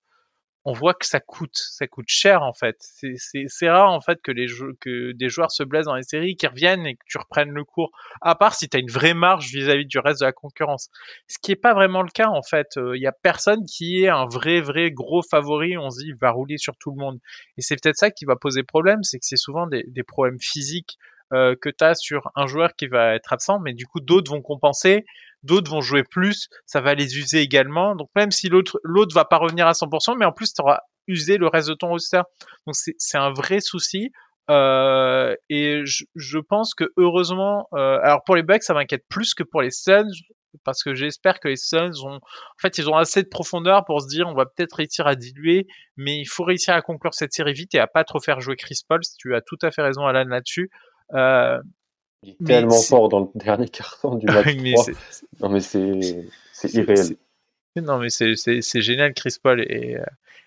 on voit que ça coûte, ça coûte cher en fait. C'est rare en fait que les que des joueurs se blessent dans les séries, qui reviennent et que tu reprennes le cours. À part si tu as une vraie marge vis-à-vis du reste de la concurrence, ce qui est pas vraiment le cas en fait. Il euh, y a personne qui est un vrai vrai gros favori. On se dit il va rouler sur tout le monde. Et c'est peut-être ça qui va poser problème, c'est que c'est souvent des, des problèmes physiques euh, que tu as sur un joueur qui va être absent, mais du coup d'autres vont compenser d'autres vont jouer plus, ça va les user également. Donc même si l'autre l'autre va pas revenir à 100%, mais en plus tu auras usé le reste de ton roster. Donc c'est un vrai souci. Euh, et je, pense que heureusement, euh, alors pour les Bucks ça m'inquiète plus que pour les Suns parce que j'espère que les Suns ont, en fait, ils ont assez de profondeur pour se dire, on va peut-être réussir à diluer, mais il faut réussir à conclure cette série vite et à pas trop faire jouer Chris Paul. Tu as tout à fait raison, Alan, là-dessus. Euh, il est tellement fort dans le dernier carton du match mais 3. Non, mais c'est irréel. Non, mais c'est génial, Chris Paul. Et,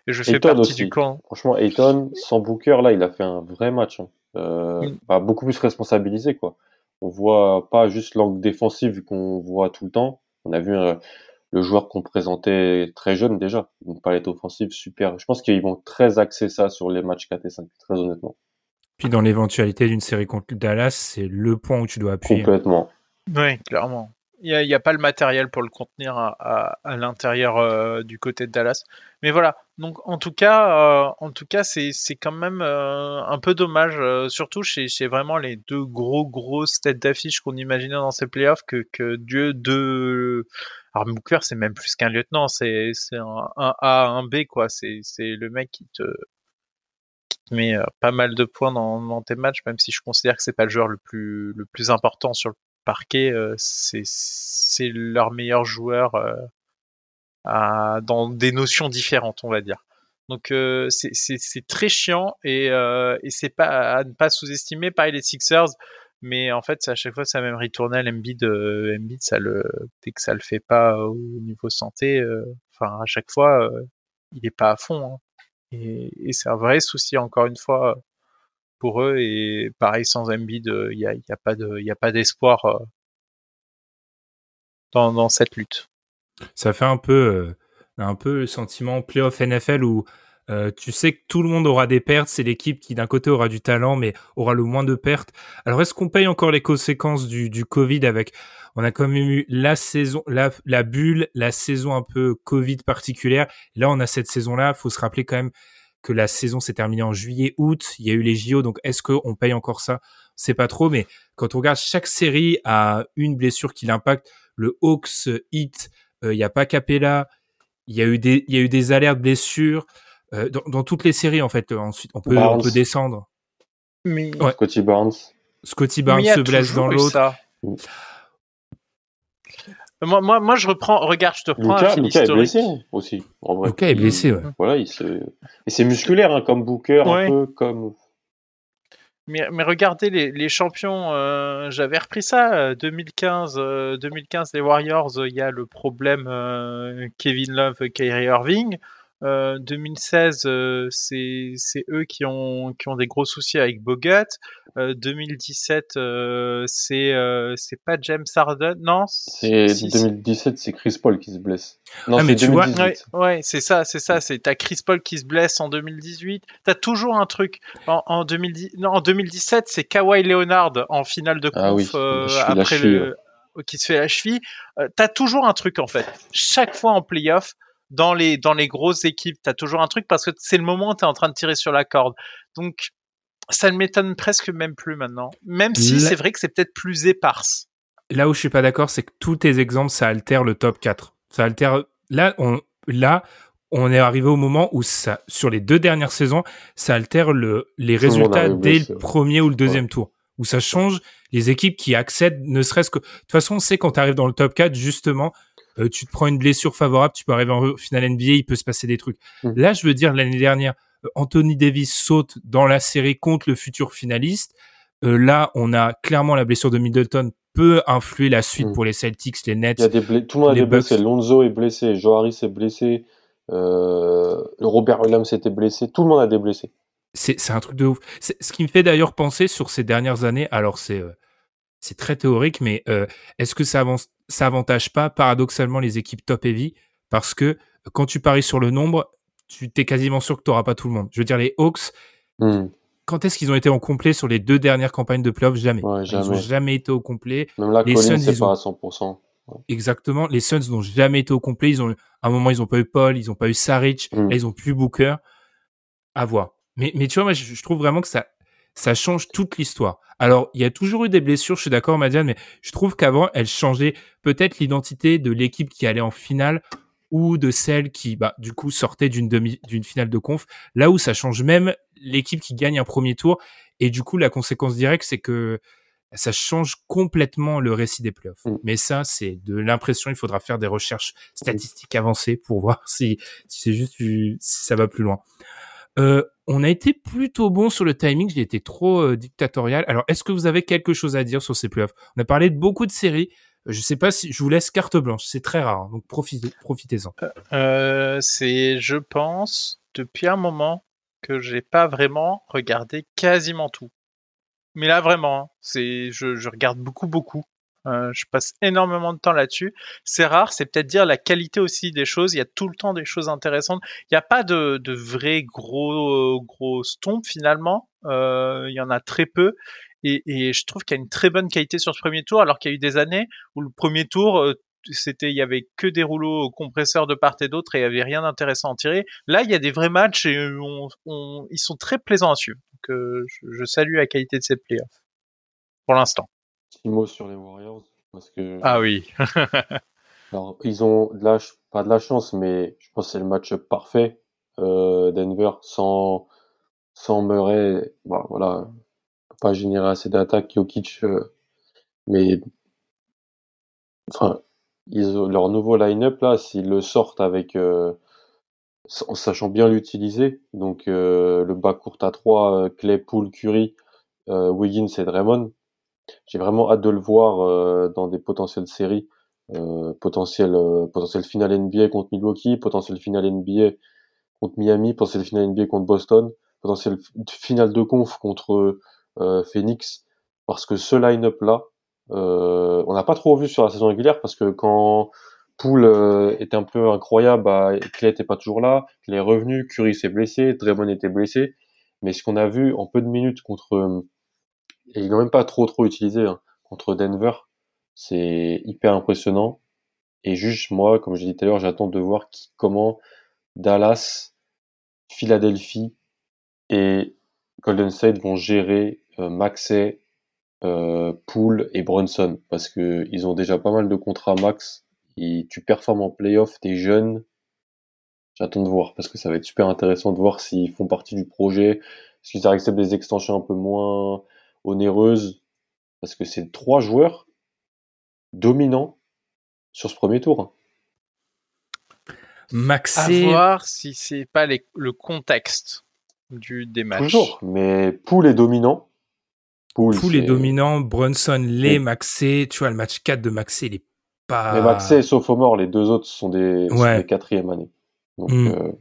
je fais partie du camp. Franchement, Ayton, sans Booker, là, il a fait un vrai match. Hein. Euh, mm. bah, beaucoup plus responsabilisé, quoi. On voit pas juste l'angle défensif qu'on voit tout le temps. On a vu euh, le joueur qu'on présentait très jeune déjà, une palette offensive super. Je pense qu'ils vont très axer ça sur les matchs 4 et 5, très honnêtement. Puis dans l'éventualité d'une série contre Dallas, c'est le point où tu dois appuyer. Complètement. Oui, clairement. Il n'y a, pas le matériel pour le contenir à, l'intérieur euh, du côté de Dallas. Mais voilà. Donc en tout cas, euh, en tout cas, c'est quand même euh, un peu dommage, surtout chez, vraiment les deux gros grosses têtes d'affiche qu'on imaginait dans ces playoffs que, que Dieu de alors Booker c'est même plus qu'un lieutenant, c'est un, un, A, un B quoi. C'est le mec qui te met pas mal de points dans, tes matchs, même si je considère que c'est pas le joueur le plus important sur le parquet, euh, c'est leur meilleur joueur euh, dans des notions différentes, on va dire. Donc euh, c'est très chiant et, c'est pas à ne pas sous-estimer. Pareil les Sixers, mais en fait à chaque fois ça même ritournelle. Embiid, Embiid, ça le dès que ça le fait pas au niveau santé, enfin à chaque fois il est pas à fond. Hein. Et, c'est un vrai souci encore une fois pour eux. Et pareil, sans Embiid, il n'y a, y a, pas de, y a pas d'espoir euh, dans, dans, cette lutte. Ça fait un peu, euh, un peu le sentiment playoff NFL où euh, tu sais que tout le monde aura des pertes. C'est l'équipe qui d'un côté aura du talent, mais aura le moins de pertes. Alors est-ce qu'on paye encore les conséquences du, Covid avec On a quand même eu la saison, la, bulle, la saison un peu Covid particulière. là, on a cette saison-là. Faut se rappeler quand même que la saison s'est terminée en juillet, août. Il y a eu les JO, donc est-ce qu'on paye encore ça? C'est pas trop, mais quand on regarde chaque série a une blessure qui l'impacte. Le Hawks Hit, euh, il n'y a pas Capella. Il y il y a eu des alertes blessures euh, dans, toutes les séries en fait. Ensuite, on peut, on peut descendre. Mais... Scotty Barnes. Scotty Barnes se blesse dans l'autre. Moi, moi, moi, je reprends. Regarde, je te reprends Luka, un est blessé aussi. En vrai. Est blessé, ouais. Voilà, il se... et c'est musculaire, hein, comme Booker, un peu comme. Mais, mais regardez les, les champions. Euh, J'avais repris ça 2015, euh, 2015 euh, les Warriors. Il y a le problème euh, Kevin Love, Kyrie Irving. 2016, euh, euh, c'est eux qui ont, qui ont des gros soucis avec Bogut. 2017, euh, c'est c'est pas James Harden, non C'est 2017, c'est Chris Paul qui se blesse. Non, ah, mais tu vois, ouais, c'est ça, c'est ça. C'est t'as Chris Paul qui se blesse en 2018. T'as toujours un truc. En, en, 2010, non, en 2017, c'est Kawhi Leonard en finale de ah conf après le qui se fait la cheville. t'as toujours un truc en fait. Chaque fois en playoff, dans les, dans les grosses équipes, tu as toujours un truc parce que c'est le moment où tu es en train de tirer sur la corde. Donc, ça ne m'étonne presque même plus maintenant. Même si c'est vrai que c'est peut-être plus éparse. Là où je suis pas d'accord, c'est que tous tes exemples, ça altère le top 4. Ça altère. Là, on, là, on est arrivé au moment où ça, sur les deux dernières saisons, ça altère le, les résultats dès le premier ou le deuxième tour. Où ça change les équipes qui accèdent, ne serait-ce que. De toute façon, on sait quand tu arrives dans le top 4, justement, euh, tu te prends une blessure favorable, tu peux arriver en finale NBA, il peut se passer des trucs. Mm. Là, je veux dire, l'année dernière, euh, Anthony Davis saute dans la série contre le futur finaliste. Euh, là, on a clairement la blessure de Middleton peut influer la suite mm. pour les Celtics, les Nets. Il y a des Tout le monde est blessé. Lonzo est blessé, Joe Harris est blessé, Robert Williams était blessé. Tout le monde a des blessés. C'est un truc de ouf. Ce qui me fait d'ailleurs penser sur ces dernières années, alors c'est c'est très théorique, mais est-ce que ça avance ça avantage pas paradoxalement les équipes top heavy parce que quand tu paries sur le nombre, tu t'es quasiment sûr que tu n'auras pas tout le monde. Je veux dire, les Hawks, hmm. quand est-ce qu'ils ont été au complet sur les deux dernières campagnes de playoffs? Jamais. Ils n'ont jamais été au complet. Même là, les Suns, c'est pas à 100%. Exactement. Les Suns n'ont jamais été au complet. Ils ont, à un moment, ils n'ont pas eu Paul, ils n'ont pas eu Saric, hmm. là, ils n'ont plus Booker. À voir. Mais, mais tu vois, moi, je trouve vraiment que ça, ça change toute l'histoire. Alors, il y a toujours eu des blessures, je suis d'accord, Madiane, mais je trouve qu'avant, elles changeaient peut-être l'identité de l'équipe qui allait en finale ou de celle qui, bah, du coup, sortait d'une demi, d'une finale de conf. Là où ça change même l'équipe qui gagne un premier tour. Et du coup, la conséquence directe, c'est que ça change complètement le récit des playoffs. Mm. Mais ça, c'est de l'impression. Il faudra faire des recherches statistiques avancées pour voir si, si c'est juste si ça va plus loin. Euh, on a été plutôt bon sur le timing. J'ai été trop euh, dictatorial. Alors, est-ce que vous avez quelque chose à dire sur ces playoffs? On a parlé de beaucoup de séries. Euh, Je sais pas si je vous laisse carte blanche. C'est très rare, hein, donc profitez- profitez-en. Euh, c'est, je pense, depuis un moment que j'ai pas vraiment regardé quasiment tout. Mais là, vraiment, hein, c'est, je regarde beaucoup, beaucoup. Euh, je passe énormément de temps là-dessus. C'est rare, c'est peut-être dire la qualité aussi des choses. Il y a tout le temps des choses intéressantes. Il n'y a pas de, de vrais gros, gros finalement. Euh, il y en a très peu. Et, je trouve qu'il y a une très bonne qualité sur ce premier tour, alors qu'il y a eu des années où le premier tour, euh, c'était il y avait que des rouleaux compresseurs de part et d'autre et il y avait rien d'intéressant à en tirer. Là, il y a des vrais matchs et ils sont très plaisants à suivre. Donc, je, je salue la qualité de ces playoffs pour l'instant. Petit mot sur les Warriors. Parce que Ah oui. Alors, ils ont de la, pas de la chance, mais je pense que c'est le match parfait. Euh, Denver sans, sans Murray, bah, voilà, pas générer assez d'attaques. Jokic, euh, mais enfin, ils ont- leur nouveau line-up là, s'ils le sortent avec, euh, en sachant bien l'utiliser, donc euh, le bas court à 3, Clay, Poole, Curry, euh, Wiggins et Draymond. J'ai vraiment hâte de le voir euh, dans des potentielles séries euh, potentiel euh, potentiel finale NBA contre Milwaukee, potentiel finale NBA contre Miami, potentiel finale NBA contre Boston, potentiel finale de conf contre euh, Phoenix, parce que ce line-up là, euh, on n'a pas trop vu sur la saison régulière parce que quand Poole euh, était un peu incroyable, bah, Clay était pas toujours là, Clay est revenu, Curry s'est blessé, Draymond était blessé, mais ce qu'on a vu en peu de minutes contre euh, et ils n'ont même pas trop trop utilisé hein, contre Denver, c'est hyper impressionnant. Et juste moi, comme je dit tout à l'heure, j'attends de voir qui, comment Dallas, Philadelphie et Golden State vont gérer euh, Maxey, euh, Poole et Brunson parce que ils ont déjà pas mal de contrats max. Et tu performes en playoff, t'es jeune. J'attends de voir parce que ça va être super intéressant de voir s'ils font partie du projet, s'ils acceptent des extensions un peu moins onéreuses parce que c'est trois joueurs dominants sur ce premier tour. hein. À Maxé, voir si c'est pas les- le contexte du des matchs. Toujours, mais Poole est dominant. Poole est dominant, Brunson l'est, Oui. Maxé, tu vois, le match 4 de Maxé, il est pas... Mais Maxey et Sophomore, les deux autres sont des, sont Ouais. des quatrième années. Donc, Mm. euh.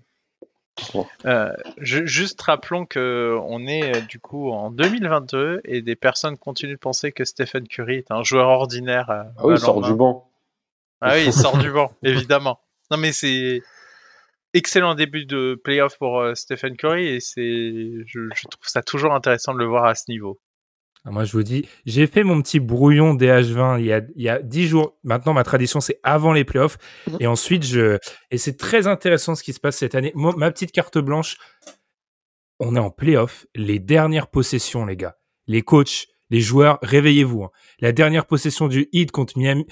Euh, ju- juste rappelons que on est euh, du coup en 2022 et des personnes continuent de penser que Stephen Curry est un joueur ordinaire. euh, ah oui, il sort du banc. Ah oui, il sort du banc, évidemment. Non mais c'est excellent début de playoff pour euh, Stephen Curry et c'est je, je trouve ça toujours intéressant de le voir à ce niveau. Ah, Moi, je vous dis, j'ai fait mon petit brouillon DH20 il y a, il y a 10 jours. Maintenant, ma tradition, c'est avant les playoffs. Mhm. Et ensuite, je, et c'est très intéressant ce qui se passe cette année. Moi, ma petite carte blanche, on est en playoff. Les dernières possessions, les gars. Les coachs, les joueurs, réveillez-vous. hein. La dernière possession du Heat contre Miami,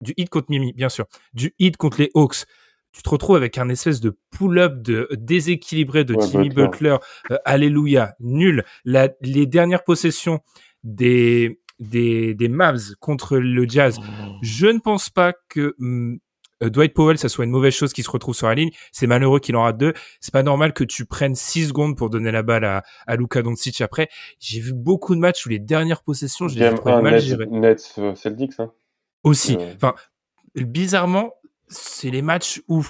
du Heat contre Miami, bien sûr. Du Heat contre les Hawks. Tu te retrouves avec un espèce de pull-up de déséquilibré de Ouais, Jimmy Butler. Euh, alléluia, nul. La, les dernières possessions des, des, des Mavs contre le Jazz. Je ne pense pas que hum, euh, Dwight Powell, ça soit une mauvaise chose qui se retrouve sur la ligne. C'est malheureux qu'il en rate deux. C'est pas normal que tu prennes six secondes pour donner la balle à, à Luka Doncic après. J'ai vu beaucoup de matchs où les dernières possessions, je les ai Game trouvées 1, mal Nets, gérées. Nets euh, Celtics. Hein. Aussi. Enfin, bizarrement, c'est les matchs où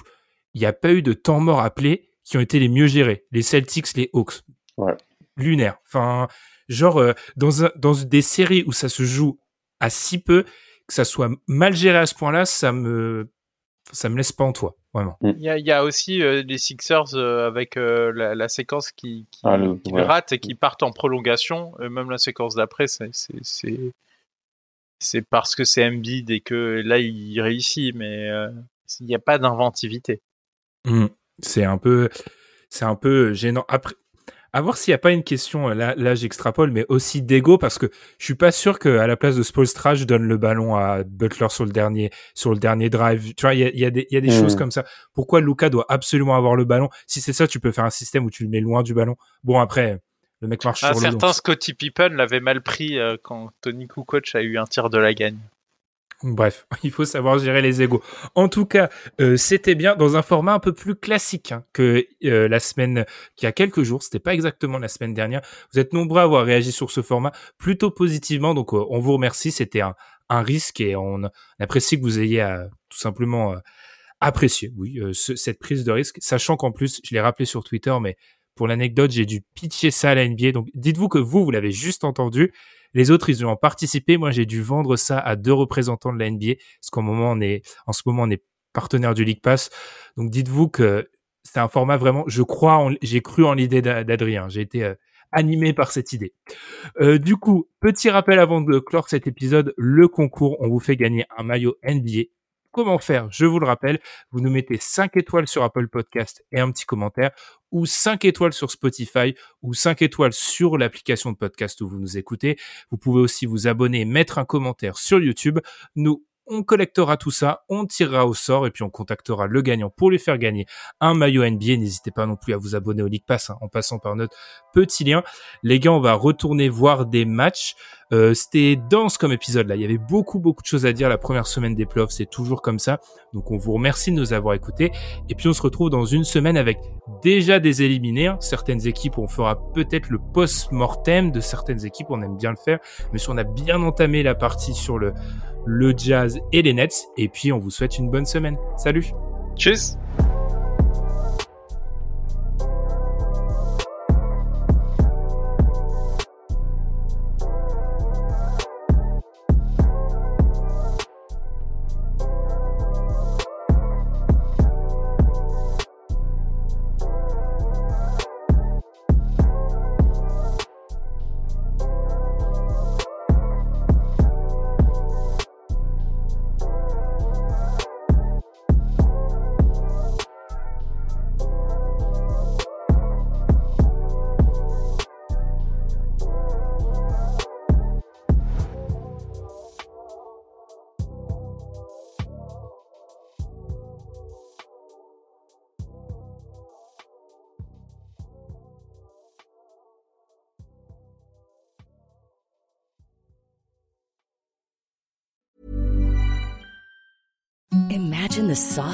il n'y a pas eu de temps mort appelé qui ont été les mieux gérés. Les Celtics, les Hawks. Ouais. Lunaire. Enfin, genre, euh, dans, un, dans des séries où ça se joue à si peu, que ça soit mal géré à ce point-là, ça me, ça me laisse pas en toi. Vraiment. Il y a, il y a aussi euh, les Sixers euh, avec euh, la, la séquence qui, qui, Ah, le- qui ouais. le rate et qui partent en prolongation. Même la séquence d'après, c'est c'est- parce que c'est Embiid et que là il réussit, mais euh, il n'y a pas d'inventivité. Mm. C'est un peu, c'est un peu gênant. Après, à voir s'il n'y a pas une question, euh, là, là j'extrapole, mais aussi d'ego, parce que je suis pas sûr qu'à la place de Spolstra, je donne le ballon à Butler sur le dernier, sur le dernier drive. Tu vois, il y a, il y a des, il y a des Mm. choses comme ça. Pourquoi Luca doit absolument avoir le ballon? Si c'est ça, tu peux faire un système où tu le mets loin du ballon. Bon, après, Le mec marche sur le long. Scotty Pippen l'avait mal pris euh, quand Tony Kukoc a eu un tir de la gagne. Bref, il faut savoir gérer les égos. En tout cas, euh, c'était bien dans un format un peu plus classique hein, que euh, la semaine qui a quelques jours. C'était pas exactement la semaine dernière. Vous êtes nombreux à avoir réagi sur ce format plutôt positivement, donc euh, on vous remercie. C'était un, un risque et on apprécie que vous ayez euh, tout simplement apprécié, oui, ce- cette prise de risque, sachant qu'en plus, je l'ai rappelé sur Twitter, mais pour l'anecdote, j'ai dû pitcher ça à la NBA. Donc, dites-vous que vous, vous l'avez juste entendu. Les autres, ils ont participé. Moi, j'ai dû vendre ça à deux représentants de la NBA, parce qu'en moment, en ce moment, on est partenaire du League Pass. Donc, dites-vous que c'est un format vraiment, je crois, j'ai cru en l'idée d'A- d'Adrien. J'ai été euh, animé par cette idée. Euh, du coup, petit rappel avant de clore cet épisode, le concours, on vous fait gagner un maillot NBA. Comment faire Je vous le rappelle, vous nous mettez 5 étoiles sur Apple Podcast et un petit commentaire, ou 5 étoiles sur Spotify, ou 5 étoiles sur l'application de podcast où vous nous écoutez. Vous pouvez aussi vous abonner, mettre un commentaire sur YouTube. Nous, on collectera tout ça, on tirera au sort et puis on contactera le gagnant pour lui faire gagner un maillot NBA. N'hésitez pas non plus à vous abonner au League Pass hein, en passant par notre petit lien. Les gars, on va retourner voir des matchs. Euh, C'était dense comme épisode là. Il y avait beaucoup beaucoup de choses à dire la première semaine des playoffs. C'est toujours comme ça. Donc on vous remercie de nous avoir écoutés. Et puis on se retrouve dans une semaine avec déjà des éliminés. hein. Certaines équipes, on fera peut-être le post-mortem de certaines équipes. On aime bien le faire. Mais si on a bien entamé la partie sur le le Jazz et les Nets. Et puis on vous souhaite une bonne semaine. Salut. Tchuss